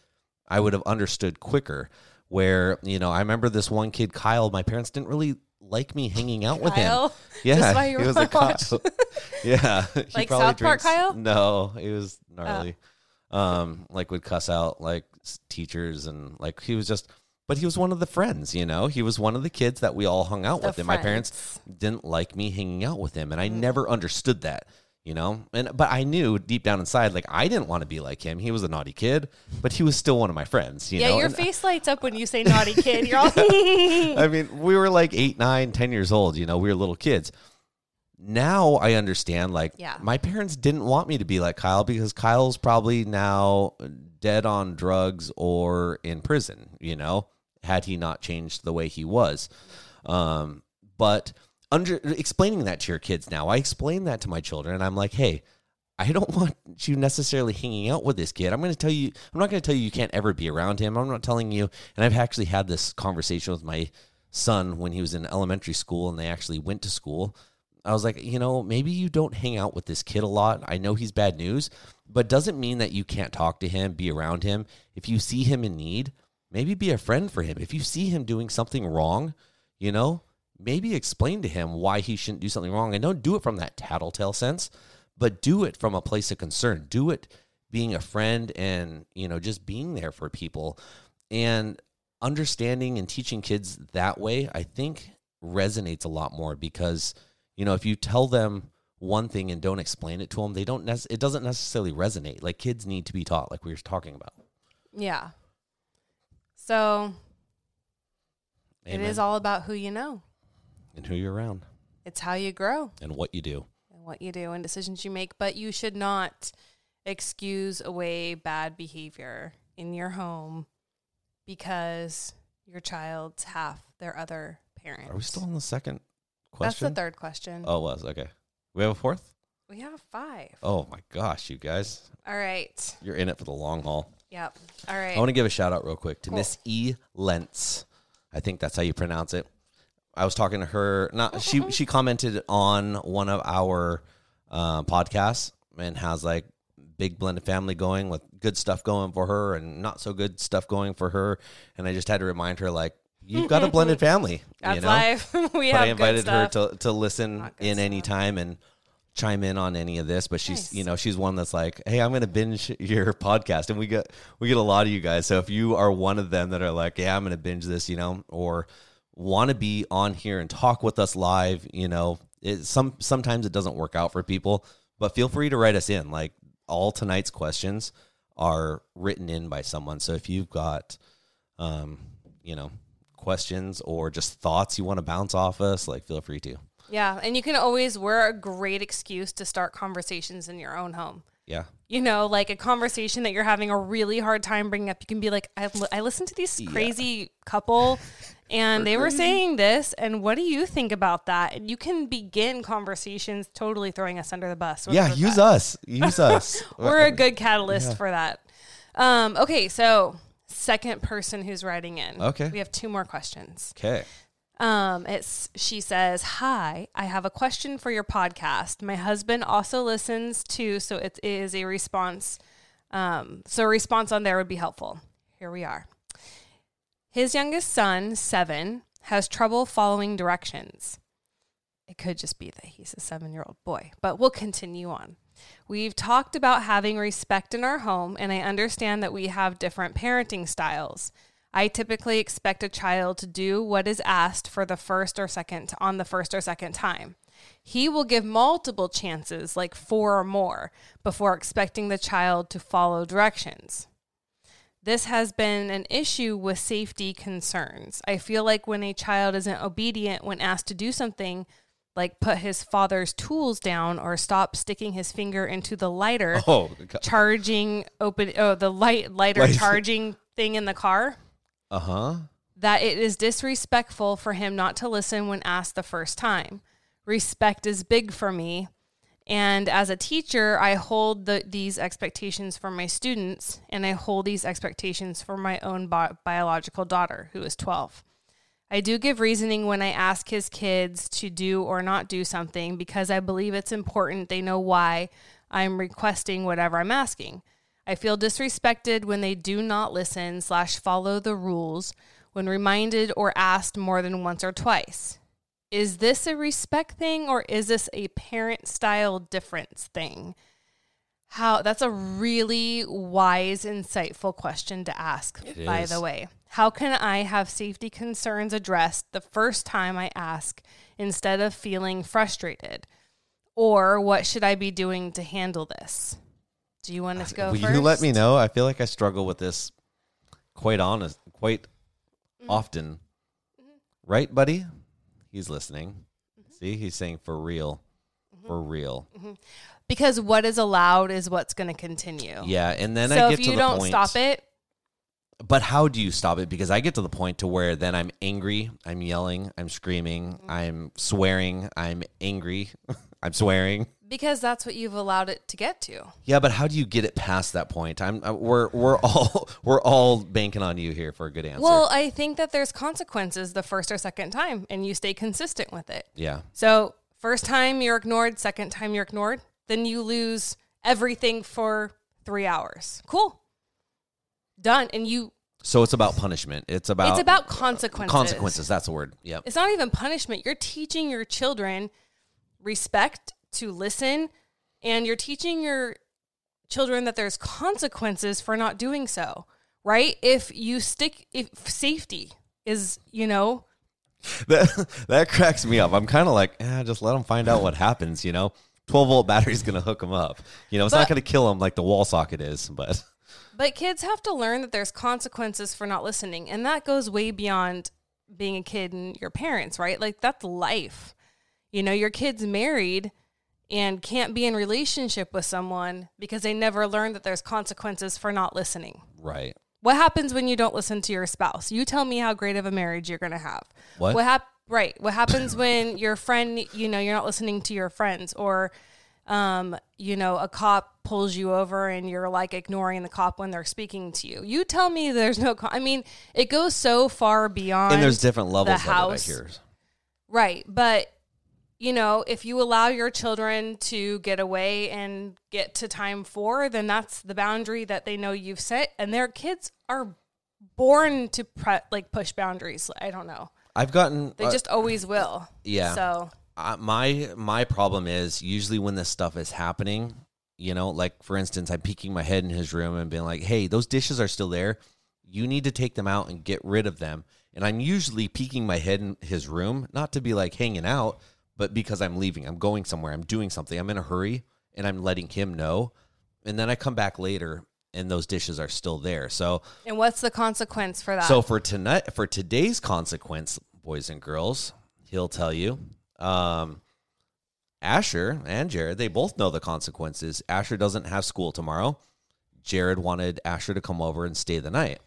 I would have understood quicker. Where you know, I remember this one kid, Kyle. My parents didn't really like me hanging out with him. Yeah, That's why you he was a Kyle. yeah, he Like South Park drinks- Kyle? Oh. No, he was gnarly. Um, like would cuss out like teachers and like he was just. But he was one of the friends, you know. He was one of the kids that we all hung out The with, and my parents didn't like me hanging out with him, and Mm. I never understood that, you know. And but I knew deep down inside, like I didn't want to be like him. He was a naughty kid, but he was still one of my friends, you Yeah, know. your And- face lights up when you say naughty kid. You're all I mean, we were like eight, nine, ten years old. You know, we were little kids. Now I understand. Like, Yeah. my parents didn't want me to be like Kyle because Kyle's probably now dead on drugs or in prison. You know, had he not changed the way he was. Um, but under explaining that to your kids now, I explain that to my children, and I'm like, hey. I don't want you necessarily hanging out with this kid. I'm going to tell you, I'm not going to tell you you can't ever be around him. I'm not telling you, and I've actually had this conversation with my son when he was in elementary school and they actually went to school. I was like, you know, maybe you don't hang out with this kid a lot. I know he's bad news, but doesn't mean that you can't talk to him, be around him. If you see him in need, maybe be a friend for him. If you see him doing something wrong, you know, maybe explain to him why he shouldn't do something wrong. And don't do it from that tattletale sense, but do it from a place of concern. Do it being a friend and, you know, just being there for people. And understanding and teaching kids that way, I think resonates a lot more because, you know, if you tell them one thing and don't explain it to them, they don't, it doesn't necessarily resonate. Like kids need to be taught, like we were talking about. yeah. So Amen. it is all about who you know. and who you're around It's how you grow and what you do. and what you do and decisions you make. But you should not excuse away bad behavior in your home because your child's half their other parent. Are we still on the second question? That's the third question. Oh, it was okay. We have a fourth. We have five. Oh my gosh, you guys, All right. you're in it for the long haul. Yep. All right. I want to give a shout out real quick to Cool. Miss E Lentz. I think that's how you pronounce it. I was talking to her. Not she. She commented on one of our uh, podcasts and has like big blended family going with good stuff going for her and not so good stuff going for her. And I just had to remind her like you've got a blended family. That's you know? live. we but have I invited her to to listen in stuff. any time and chime in on any of this, but she's Nice. you know she's one that's like, hey, I'm gonna binge your podcast, and we get we get a lot of you guys. So if you are one of them that are like, yeah, I'm gonna binge this, you know, or want to be on here and talk with us live, you know, it, some sometimes it doesn't work out for people, but feel free to write us in. Like all tonight's questions are written in by someone. So if you've got, um, you know, questions or just thoughts you want to bounce off us, like feel free to. Yeah, and you can always we're a great excuse to start conversations in your own home. Yeah. You know, like a conversation that you're having a really hard time bringing up. You can be like, I, li- I listened to this crazy couple and they were saying this. And what do you think about that? And you can begin conversations totally throwing us under the bus. Yeah, use that. us. Use us. We're a good catalyst for that. Um, okay, so second person who's writing in. Okay. We have two more questions. okay. Um, it's she says, "Hi, I have a question for your podcast. My husband also listens too, so it is a response. Um, so a response on there would be helpful. Here we are. His youngest son, seven, has trouble following directions. It could just be that he's a seven-year-old boy, but we'll continue on." We've talked about having respect in our home, and I understand that we have different parenting styles. I typically expect a child to do what is asked for the first or second on the first or second time. He will give multiple chances, like four or more, before expecting the child to follow directions. This has been an issue with safety concerns. I feel like when a child isn't obedient when asked to do something, like put his father's tools down or stop sticking his finger into the lighter, Oh, God. charging open oh the light lighter Light. charging thing in the car uh huh. that it is disrespectful for him not to listen when asked the first time respect is big for me and as a teacher i hold the, these expectations for my students and i hold these expectations for my own bi- biological daughter who is 12 I do give reasoning when I ask his kids to do or not do something because I believe it's important they know why I'm requesting whatever I'm asking. I feel disrespected when they do not listen slash follow the rules when reminded or asked more than once or twice. Is this a respect thing or is this a parent style difference thing? How that's a really wise, insightful question to ask, It by is. the way. How can I have safety concerns addressed the first time I ask instead of feeling frustrated? Or what should I be doing to handle this? Do you want us to go Will first? you let me know? I feel like I struggle with this quite honest, quite Mm-hmm. often. Right, buddy? He's listening. See, he's saying for real. Mm-hmm. For real. Because what is allowed is what's going to continue. Yeah, and then I so get if to you the don't point. stop it, But how do you stop it? Because I get to the point to where then I'm angry, I'm yelling, I'm screaming, Mm-hmm. I'm swearing, I'm angry, I'm swearing. Because that's what you've allowed it to get to. Yeah, but how do you get it past that point? I'm uh, we're we're all we're all banking on you here for a good answer. Well, I think that there's consequences the first or second time, and you stay consistent with it. yeah. So, first time you're ignored, second time you're ignored, then you lose everything for three hours. Cool. Done. And you, So it's about punishment. It's about it's about consequences. consequences. That's the word. Yeah. It's not even punishment. You're teaching your children respect to listen, and you're teaching your children that there's consequences for not doing so, right? If you stick, if safety is, you know, That that cracks me up. I'm kind of like, eh, just let them find out what happens. You know, 12 volt battery's gonna hook them up. You know, it's not gonna kill them like the wall socket is, but But kids have to learn that there's consequences for not listening. And that goes way beyond being a kid and your parents, right? Like that's life. You know, your kid's married and can't be in relationship with someone because they never learned that there's consequences for not listening. right. What happens when you don't listen to your spouse? You tell me how great of a marriage you're going to have. What? What hap- right. What happens when your friend, you know, you're not listening to your friends or um, you know, a cop pulls you over and you're like ignoring the cop when they're speaking to you. You tell me there's no con- I mean, it goes so far beyond And there's different levels of it. I house. hear. Right. But, you know, if you allow your children to get away and get to time four, then that's the boundary that they know you've set. And their kids are born to pre- like push boundaries. I don't know. I've gotten They uh, just always will. yeah. So, I, my my problem is usually when this stuff is happening, you know, like for instance, I'm peeking my head in his room and being like, "Hey, those dishes are still there. You need to take them out and get rid of them." And I'm usually peeking my head in his room, not to be like hanging out, but because I'm leaving, I'm going somewhere, I'm doing something, I'm in a hurry, and I'm letting him know. And then I come back later and those dishes are still there. So And what's the consequence for that? so for tonight for today's consequence, boys and girls, he'll tell you. Um Asher and Jared, they both know the consequences. Asher doesn't have school tomorrow. Jared wanted Asher to come over and stay the night.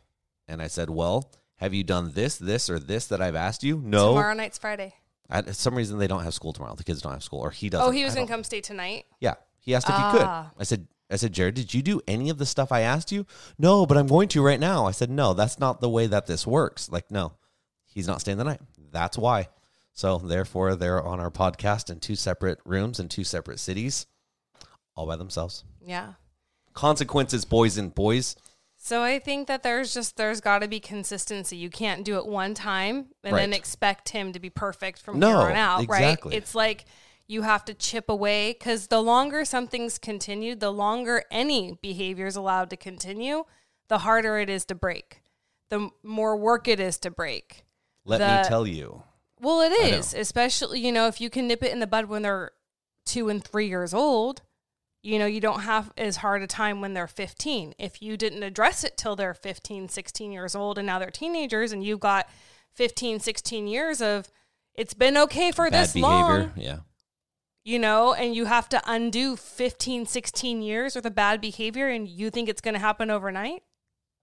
And I said, Well, have you done this, this, or this that I've asked you? No. Tomorrow night's Friday. I, for some reason, they don't have school tomorrow. The kids don't have school, or he doesn't. Oh, he was I gonna don't- come stay tonight. Yeah, he asked if he could. Ah. I said, I said, Jared, did you do any of the stuff I asked you? No, but I'm going to right now. I said, no, that's not the way that this works. Like, no, he's not staying the night. That's why. So therefore, they're on our podcast in two separate rooms in two separate cities, all by themselves. Yeah. Consequences, boys and boys. So I think that there's just there's got to be consistency. You can't do it one time and then expect him to be perfect from No, here on out, exactly. right? It's like you have to chip away because the longer something's continued, the longer any behavior is allowed to continue, the harder it is to break. The more work it is to break. Let The- me tell you. Well, it is, especially you know if you can nip it in the bud when they're two and three years old. You know, you don't have as hard a time when they're 15. If you didn't address it till they're 15, 16 years old and now they're teenagers and you've got 15, 16 years of it's been okay for Bad this behavior. long, Yeah. you know, and you have to undo 15, 16 years worth of bad behavior and you think it's going to happen overnight?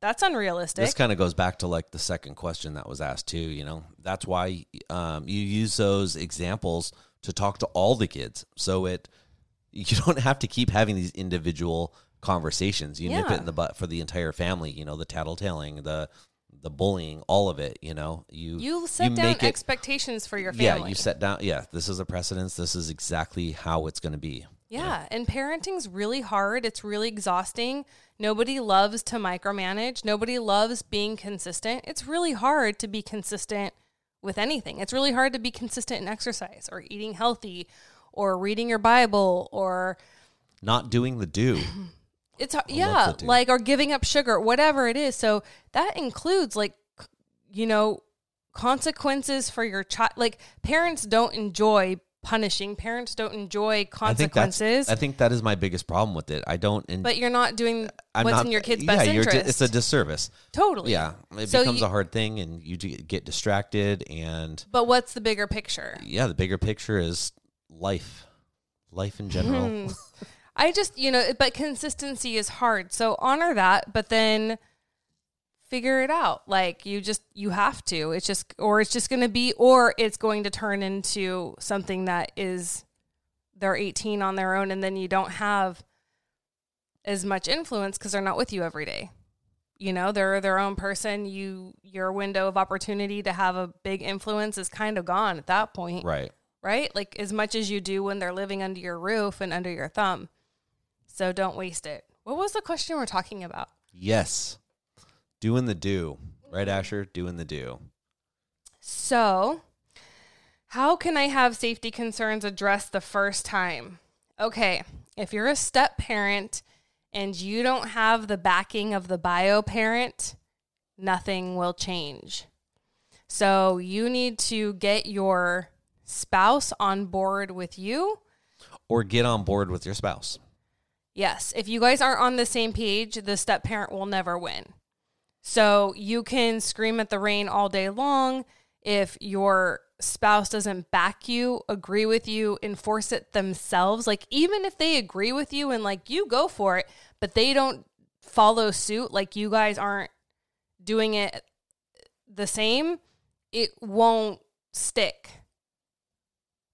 That's unrealistic. This kind of goes back to like the second question that was asked too. You know, that's why um, you use those examples to talk to all the kids. So it you don't have to keep having these individual conversations. You nip Yeah. it in the butt for the entire family. You know, the tattletaling, the the bullying, all of it. You know, you you set down make it- expectations for your family. Yeah, you set down. Yeah, this is a precedence. This is exactly how it's going to be. Yeah, and parenting's really hard. It's really exhausting. Nobody loves to micromanage. Nobody loves being consistent. It's really hard to be consistent with anything. It's really hard to be consistent in exercise or eating healthy or reading your Bible or Not doing the do. it's har- yeah, like or giving up sugar, whatever it is. So that includes like you know consequences for your child. Like parents don't enjoy punishing. Parents don't enjoy I think consequences. I think that is my biggest problem with it. I don't. En- but you're not doing I'm what's not, in your kid's yeah, best interest. di- it's a disservice. totally. Yeah, it So becomes you- a hard thing, and you get distracted. And But what's the bigger picture? yeah, the bigger picture is life, life in general. Hmm. I just, you know, but consistency is hard. So honor that, but then figure it out. Like you just you have to. It's just or it's just going to be or it's going to turn into something that is they're 18 on their own and then you don't have as much influence cuz they're not with you every day. You know, they're their own person. You your window of opportunity to have a big influence is kind of gone at that point right. Right? Like as much as you do when they're living under your roof and under your thumb. So don't waste it. What was the question we're talking about? Yes, doing the do. Right, Asher, doing the do. So, how can I have safety concerns addressed the first time? Okay, if you're a step parent and you don't have the backing of the bio parent, nothing will change. So, you need to get your spouse on board with you Or get on board with your spouse. Yes. If you guys aren't on the same page, the step parent will never win. So you can scream at the rain all day long. If your spouse doesn't back you, agree with you, enforce it themselves, like even if they agree with you and like you go for it, but they don't follow suit, like you guys aren't doing it the same, it won't stick.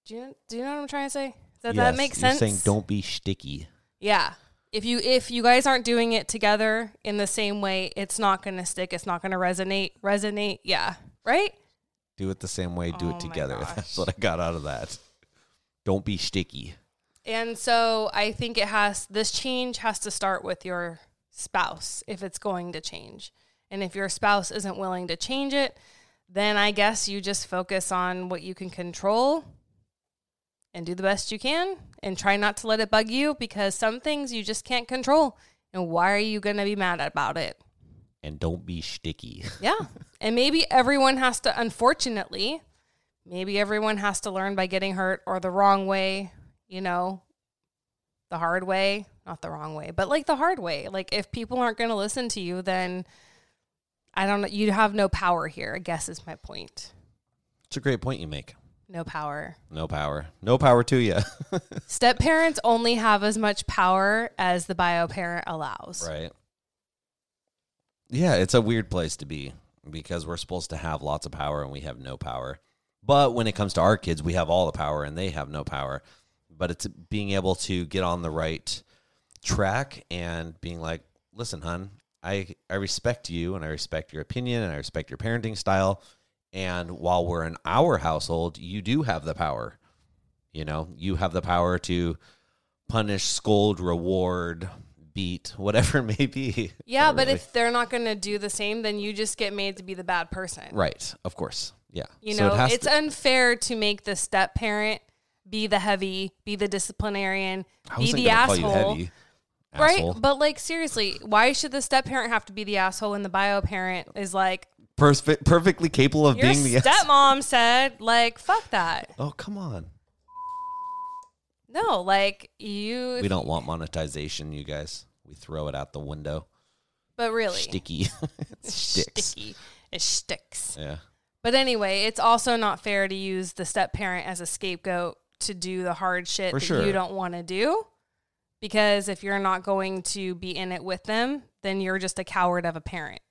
Do you, do you know what I'm trying to say? Does that Yes, make you're sense? saying don't be sticky. Yeah. If you if you guys aren't doing it together in the same way, it's not going to stick. It's not going to resonate. Resonate. Yeah. Right? Do it the same way. Do Oh it together. That's what I got out of that. Don't be sticky. And so I think it has this change has to start with your spouse if it's going to change. And if your spouse isn't willing to change it, then I guess you just focus on what you can control and do the best you can and try not to let it bug you because some things you just can't control. And why are you going to be mad about it? And don't be sticky. Yeah. and maybe everyone has to, unfortunately, maybe everyone has to learn by getting hurt or the wrong way, you know, the hard way, not the wrong way, but like the hard way. Like if people aren't going to listen to you, then I don't know, you have no power here, I guess is my point. It's a great point you make. No power. No power. No power to you. Step parents only have as much power as the bio parent allows. right. Yeah, it's a weird place to be because we're supposed to have lots of power and we have no power. But when it comes to our kids, we have all the power and they have no power. But it's being able to get on the right track and being like, listen, hun, I, I respect you and I respect your opinion and I respect your parenting style. And while we're in our household, you do have the power. You know, you have the power to punish, scold, reward, beat, whatever it may be. Yeah, but Really. if they're not going to do the same, then you just get made to be the bad person. right, of course, yeah. You So know, has it's to- unfair to make the step parent be the heavy, be the disciplinarian, be the gonna call you asshole. heavy, Right? asshole. But like seriously, why should the step parent have to be the asshole and the bio parent is like Perfect, perfectly capable of your being the stepmom said, like, fuck that. Oh come on, No, like you we don't want monetization, you guys. We throw it out the window. but really Sticky, it sticks. sticky. It sticks. Yeah, But anyway, it's also not fair to use the step parent as a scapegoat to do the hard shit For that sure. you don't want to do. Because if you're not going to be in it with them, then you're just a coward of a parent.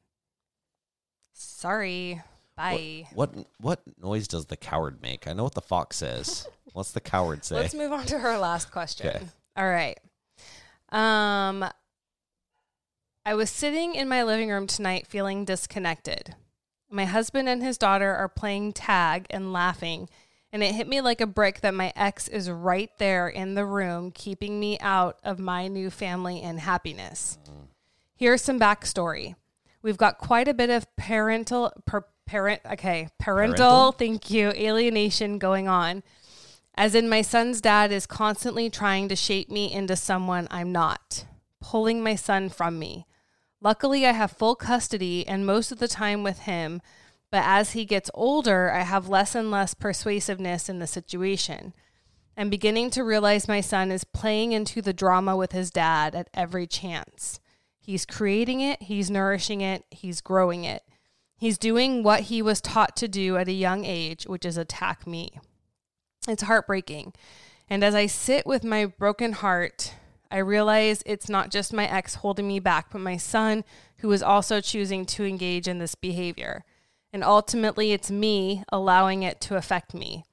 Sorry. Bye. What what noise does the coward make? I know what the fox says. What's the coward say? Let's move on to her last question. Okay. All right. Um I was sitting in my living room tonight feeling disconnected. My husband and his daughter are playing tag and laughing, and it hit me like a brick that my ex is right there in the room, keeping me out of my new family and happiness. Here's some backstory. We've got quite a bit of parental per, parent okay, parental, Parental? thank you, alienation going on. As in, my son's dad is constantly trying to shape me into someone I'm not, pulling my son from me. Luckily, I have full custody and most of the time with him, but as he gets older, I have less and less persuasiveness in the situation. I'm beginning to realize my son is playing into the drama with his dad at every chance. He's creating it, he's nourishing it, he's growing it. He's doing what he was taught to do at a young age, which is attack me. It's heartbreaking. And as I sit with my broken heart, I realize it's not just my ex holding me back, but my son who is also choosing to engage in this behavior. And ultimately, it's me allowing it to affect me.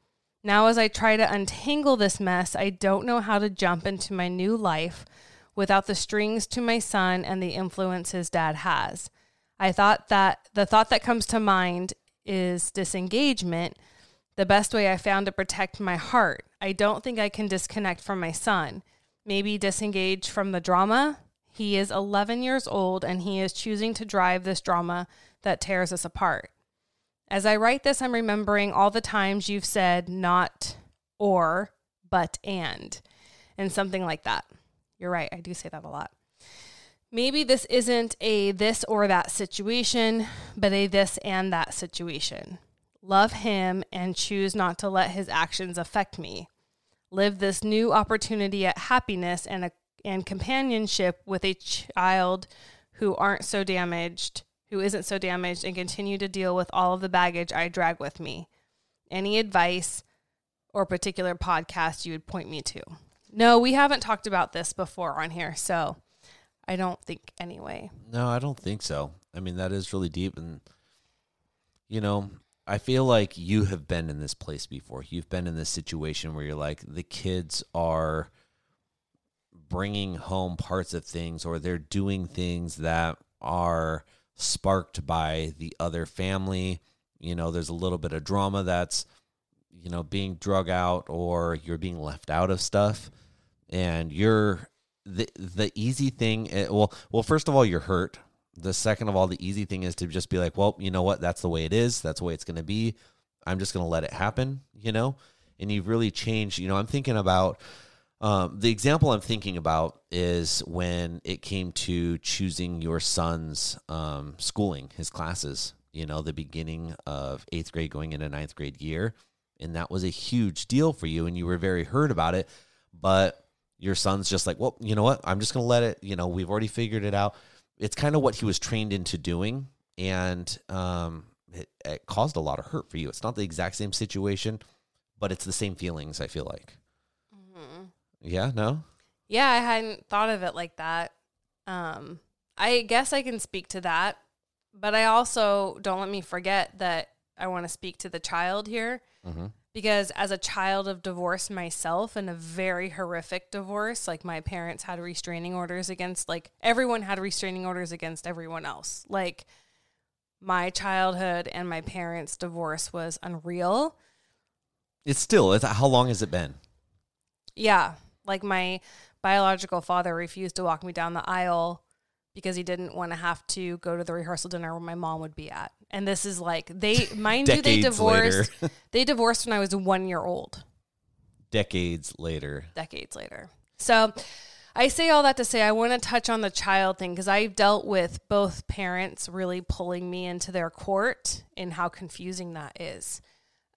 Now, as I try to untangle this mess, I don't know how to jump into my new life without the strings to my son and the influence his dad has. I thought that the thought that comes to mind is disengagement, the best way I found to protect my heart. I don't think I can disconnect from my son. Maybe disengage from the drama. He is 11 years old and he is choosing to drive this drama that tears us apart. As I write this, I'm remembering all the times you've said not or, but and, and something like that. You're right. I do say that a lot. Maybe this isn't a this or that situation, but a this and that situation. Love him and choose not to let his actions affect me. Live this new opportunity at happiness and, a, and companionship with a child who aren't so damaged, who isn't so damaged, and continue to deal with all of the baggage I drag with me. Any advice or particular podcast you would point me to? No, we haven't talked about this before on here, so I don't think anyway. No, I don't think so. I mean, that is really deep. And, you know, I feel like you have been in this place before. You've been in this situation where you're like, the kids are bringing home parts of things or they're doing things that are sparked by the other family. You know, there's a little bit of drama that's, you know, being drug out or you're being left out of stuff. And you're the the easy thing eh, well well first of all you're hurt the second of all the easy thing is to just be like well you know what that's the way it is that's the way it's going to be i'm just going to let it happen you know and you've really changed. You know, I'm thinking about um, the example I'm thinking about is when it came to choosing your son's um, schooling, his classes. You know, the beginning of eighth grade going into ninth grade year, and that was a huge deal for you, and you were very hurt about it. But your son's just like, well, you know what? I'm just going to let it. You know, we've already figured it out. It's kind of what he was trained into doing, and um, it, it caused a lot of hurt for you. It's not the exact same situation, but it's the same feelings. I feel like. Mm-hmm. Yeah. No. Yeah, I hadn't thought of it like that. Um, I guess I can speak to that, but I also don't let me forget that I want to speak to the child here Mm-hmm. because as a child of divorce myself and a very horrific divorce, like my parents had restraining orders against like everyone had restraining orders against everyone else. Like my childhood and my parents' divorce was unreal. It's still. It's, how long has it been? Yeah. Like my biological father refused to walk me down the aisle because he didn't want to have to go to the rehearsal dinner where my mom would be at. And this is like they mind you, they divorced they divorced when I was one year old, Decades later. decades later. So I say all that to say I want to touch on the child thing because I've dealt with both parents really pulling me into their court and how confusing that is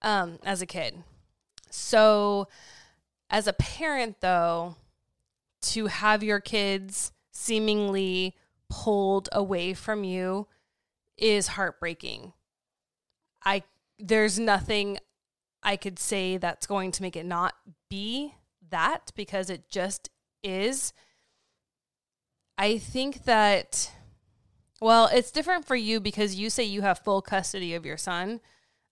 um, as a kid. So, as a parent, though, to have your kids seemingly pulled away from you is heartbreaking. I there's nothing I could say that's going to make it not be that because it just is. I think that well, it's different for you because you say you have full custody of your son.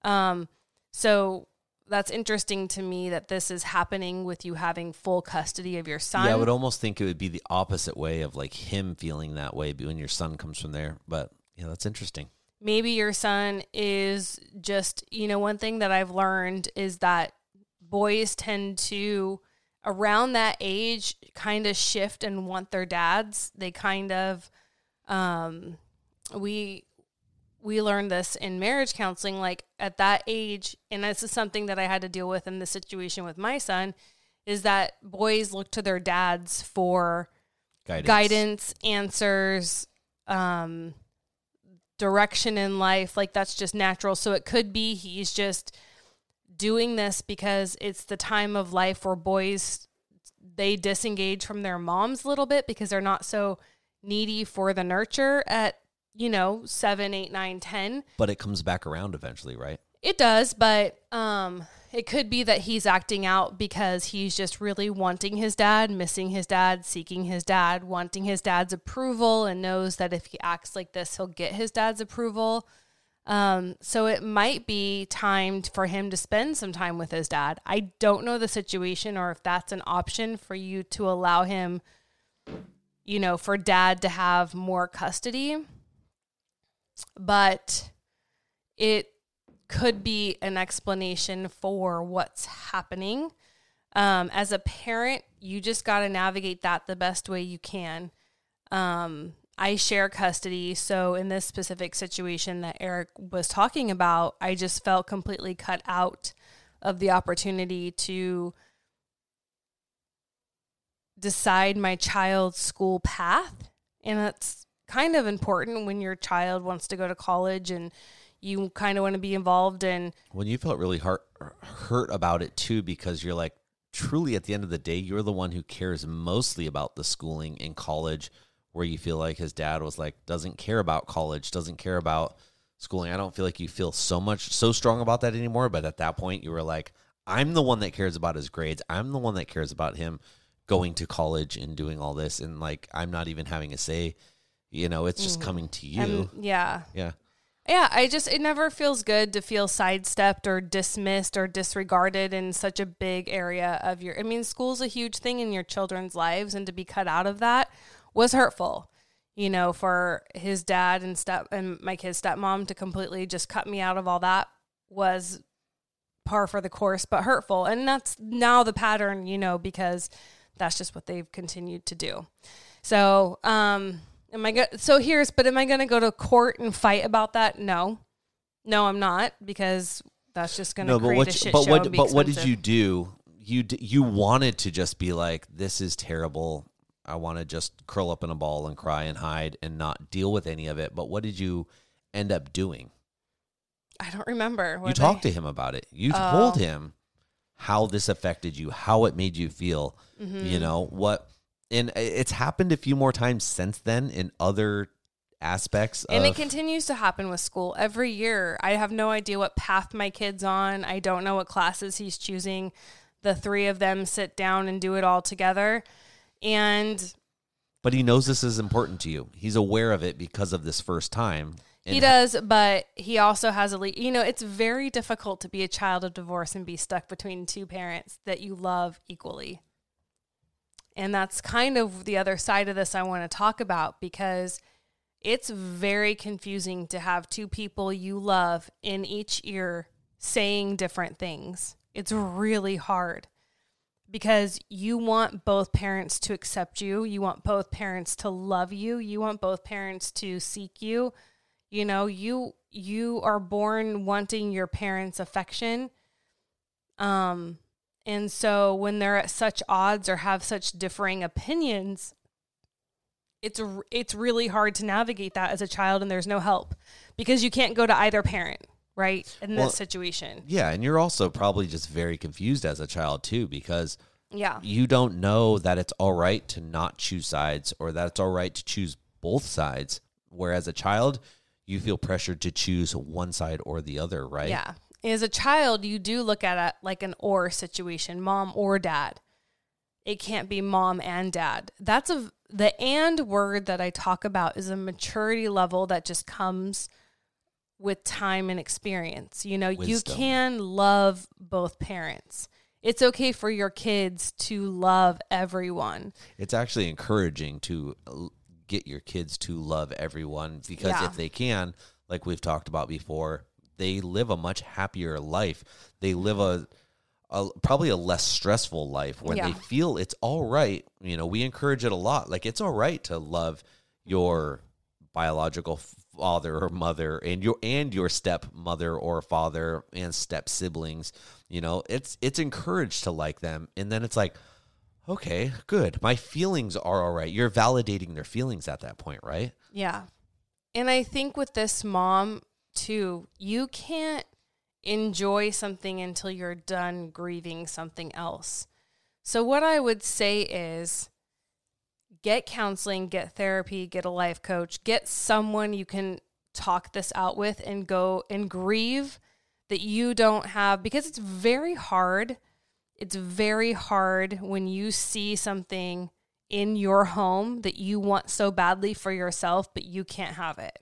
Um so that's interesting to me that this is happening with you having full custody of your son. Yeah, I would almost think it would be the opposite way of like him feeling that way when your son comes from there. But yeah, that's interesting. maybe your son is just you know one thing that i've learned is that boys tend to around that age kind of shift and want their dads they kind of um we we learned this in marriage counseling like at that age and this is something that i had to deal with in the situation with my son is that boys look to their dads for Guidance. guidance, answers, um, direction in life. Like that's just natural. So it could be he's just doing this because it's the time of life where boys they disengage from their moms a little bit because they're not so needy for the nurture at you know seven, eight, nine, ten. But it comes back around eventually, right? It does, but um, it could be that he's acting out because he's just really wanting his dad, missing his dad, seeking his dad, wanting his dad's approval, and knows that if he acts like this, he'll get his dad's approval. Um, so it might be time for him to spend some time with his dad. I don't know the situation or if that's an option for you to allow him, you know, for dad to have more custody. But it could be an explanation for what's happening. Um, as a parent, you just got to navigate that the best way you can. Um, I share custody. So, in this specific situation that Eric was talking about, I just felt completely cut out of the opportunity to decide my child's school path. And that's kind of important when your child wants to go to college and you kind of want to be involved in When you felt really hurt, hurt about it too, because you're like, truly at the end of the day, you're the one who cares mostly about the schooling in college, where you feel like his dad was like, doesn't care about college, doesn't care about schooling. I don't feel like you feel so much, so strong about that anymore. But at that point, you were like, I'm the one that cares about his grades. I'm the one that cares about him going to college and doing all this. And like, I'm not even having a say. You know, it's just coming to you. yeah yeah. yeah i just it never feels good to feel sidestepped or dismissed or disregarded in such a big area of your i mean school's a huge thing in your children's lives and to be cut out of that was hurtful you know for his dad and step and my kid's stepmom to completely just cut me out of all that was par for the course but hurtful and that's now the pattern you know because that's just what they've continued to do so um Am I go- so here's but am I going to go to court and fight about that? No. No, I'm not because that's just going to No, but create what? a shit but show what? and be But what did expensive. you do? You d- you wanted to just be like, this is terrible. I want to just curl up in a ball and cry and hide and not deal with any of it. But what did you end up doing? I don't remember. you What talked to him about it. You Oh. told him how this affected you, how it made you feel. Mm-hmm. You know what? And it's happened a few more times since then in other aspects. And of, it continues to happen with school every year. I have no idea what path my kid's on. I don't know what classes he's choosing. The three of them sit down and do it all together. And but he knows this is important to you. He's aware of it because of this first time. he does, but he also has a le- you know, it's very difficult to be a child of divorce and be stuck between two parents that you love equally. And that's kind of the other side of this I want to talk about because it's very confusing to have two people you love in each ear saying different things. It's really hard because you want both parents to accept you, you want both parents to love you, you want both parents to seek you. You know, you you are born wanting your parents' affection. Um and so when they're at such odds or have such differing opinions, it's it's really hard to navigate that as a child and there's no help because you can't go to either parent, right? In Well, this situation. Yeah, and you're also probably just very confused as a child too because Yeah. you don't know that it's all right to not choose sides or that it's all right to choose both sides. Whereas a child, you feel pressured to choose one side or the other, right? Yeah. As a child, you do look at it like an or situation, mom or dad. It can't be mom and dad. That's a the and word that I talk about is a maturity level that just comes with time and experience. You know, you can love both parents. It's okay for your kids to love everyone. It's actually encouraging to get your kids to love everyone because Yeah. if they can, like we've talked about before, they live a much happier life. They live a, a probably a less stressful life when they feel it's all right. You know, we encourage it a lot. Like it's all right to love your biological father or mother and your and your stepmother or father and step siblings. You know, it's it's encouraged to like them. And then it's like, okay, good. My feelings are all right. You're validating their feelings at that point, right? Yeah. And I think with this mom too, you can't enjoy something until you're done grieving something else. So what I would say is get counseling, get therapy, get a life coach, get someone you can talk this out with and go and grieve that you don't have because it's very hard. It's very hard when you see something in your home that you want so badly for yourself but you can't have it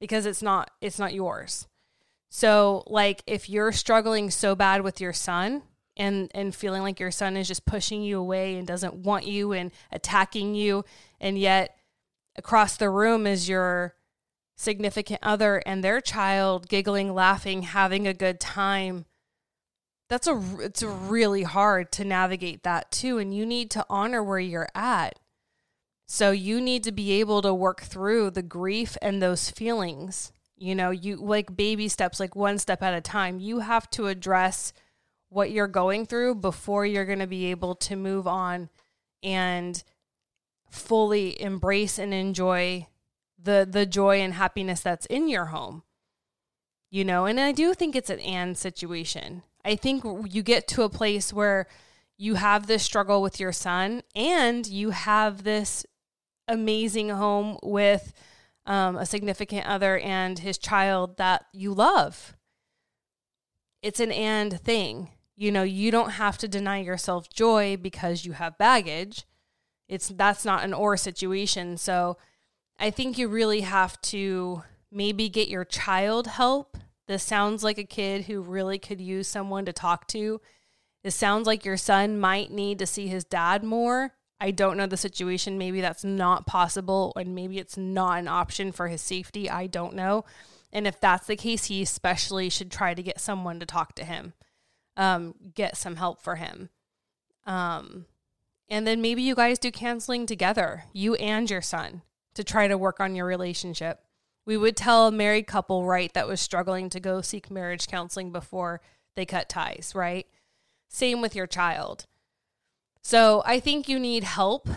because it's not it's not yours. So like if you're struggling so bad with your son and and feeling like your son is just pushing you away and doesn't want you and attacking you and yet across the room is your significant other and their child giggling, laughing, having a good time. That's a it's really hard to navigate that too and you need to honor where you're at. So you need to be able to work through the grief and those feelings. You know, you like baby steps, like one step at a time. You have to address what you're going through before you're going to be able to move on and fully embrace and enjoy the the joy and happiness that's in your home. You know, and I do think it's an and situation. I think you get to a place where you have this struggle with your son and you have this amazing home with um, a significant other and his child that you love. It's an and thing. You know, you don't have to deny yourself joy because you have baggage. It's that's not an or situation. So I think you really have to maybe get your child help. This sounds like a kid who really could use someone to talk to. It sounds like your son might need to see his dad more. I don't know the situation. Maybe that's not possible, and maybe it's not an option for his safety. I don't know. And if that's the case, he especially should try to get someone to talk to him, um, get some help for him. Um, and then maybe you guys do counseling together, you and your son, to try to work on your relationship We would tell a married couple, right, that was struggling to go seek marriage counseling before they cut ties, right? Same with your child. So I think you need help,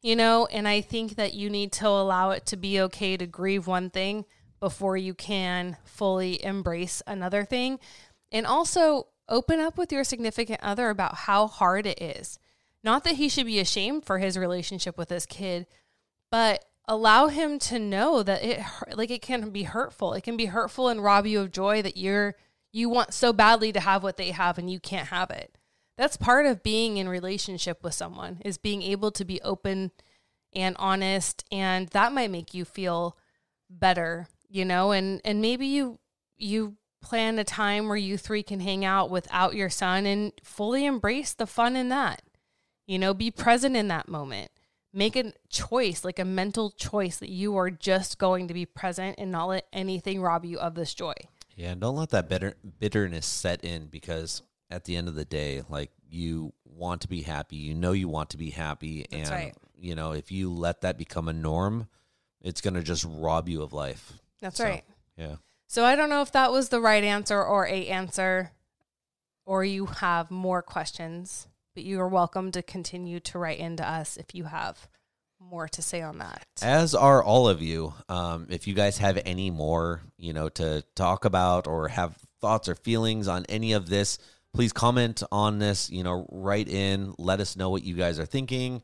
you know, and I think that you need to allow it to be okay to grieve one thing before you can fully embrace another thing. And also open up with your significant other about how hard it is. Not that he should be ashamed for his relationship with his kid, but allow him to know that it like it can be hurtful. It can be hurtful and rob you of joy that you're you want so badly to have what they have and you can't have it. That's part of being in relationship with someone is being able to be open and honest and that might make you feel better, you know, and and maybe you you plan a time where you three can hang out without your son and fully embrace the fun in that. You know, be present in that moment. Make a choice, like a mental choice that you are just going to be present and not let anything rob you of this joy. Yeah, and don't let that bitter, bitterness set in because at the end of the day, like you want to be happy, you know you want to be happy, That's and right. you know if you let that become a norm, it's going to just rob you of life. That's So, right. Yeah. So I don't know if that was the right answer or a answer, or you have more questions, but you are welcome to continue to write into us if you have more to say on that. As are all of you. Um, if you guys have any more, you know, to talk about or have thoughts or feelings on any of this, please comment on this. You know, write in. Let us know what you guys are thinking.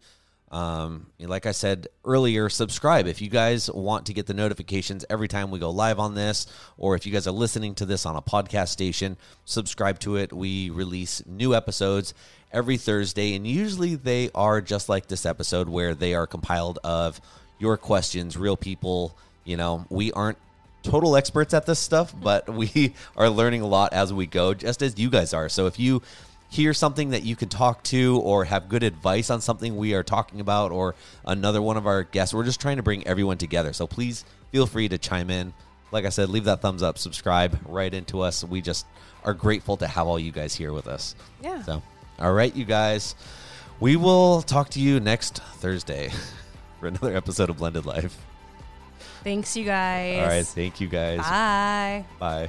Um, like I said earlier, subscribe if you guys want to get the notifications every time we go live on this, or if you guys are listening to this on a podcast station, subscribe to it. We release new episodes every Thursday, and usually they are just like this episode where they are compiled of your questions, real people. You know, we aren't total experts at this stuff, but we are learning a lot as we go, just as you guys are. So if you hear something that you can talk to or have good advice on something we are talking about or another one of our guests, we're just trying to bring everyone together. So please feel free to chime in. Like I said, leave that thumbs up, subscribe write into us. We just are grateful to have all you guys here with us. Yeah. So, all right, you guys, we will talk to you next Thursday for another episode of Blended Life. Thanks, you guys. All right, thank you guys. Bye. Bye.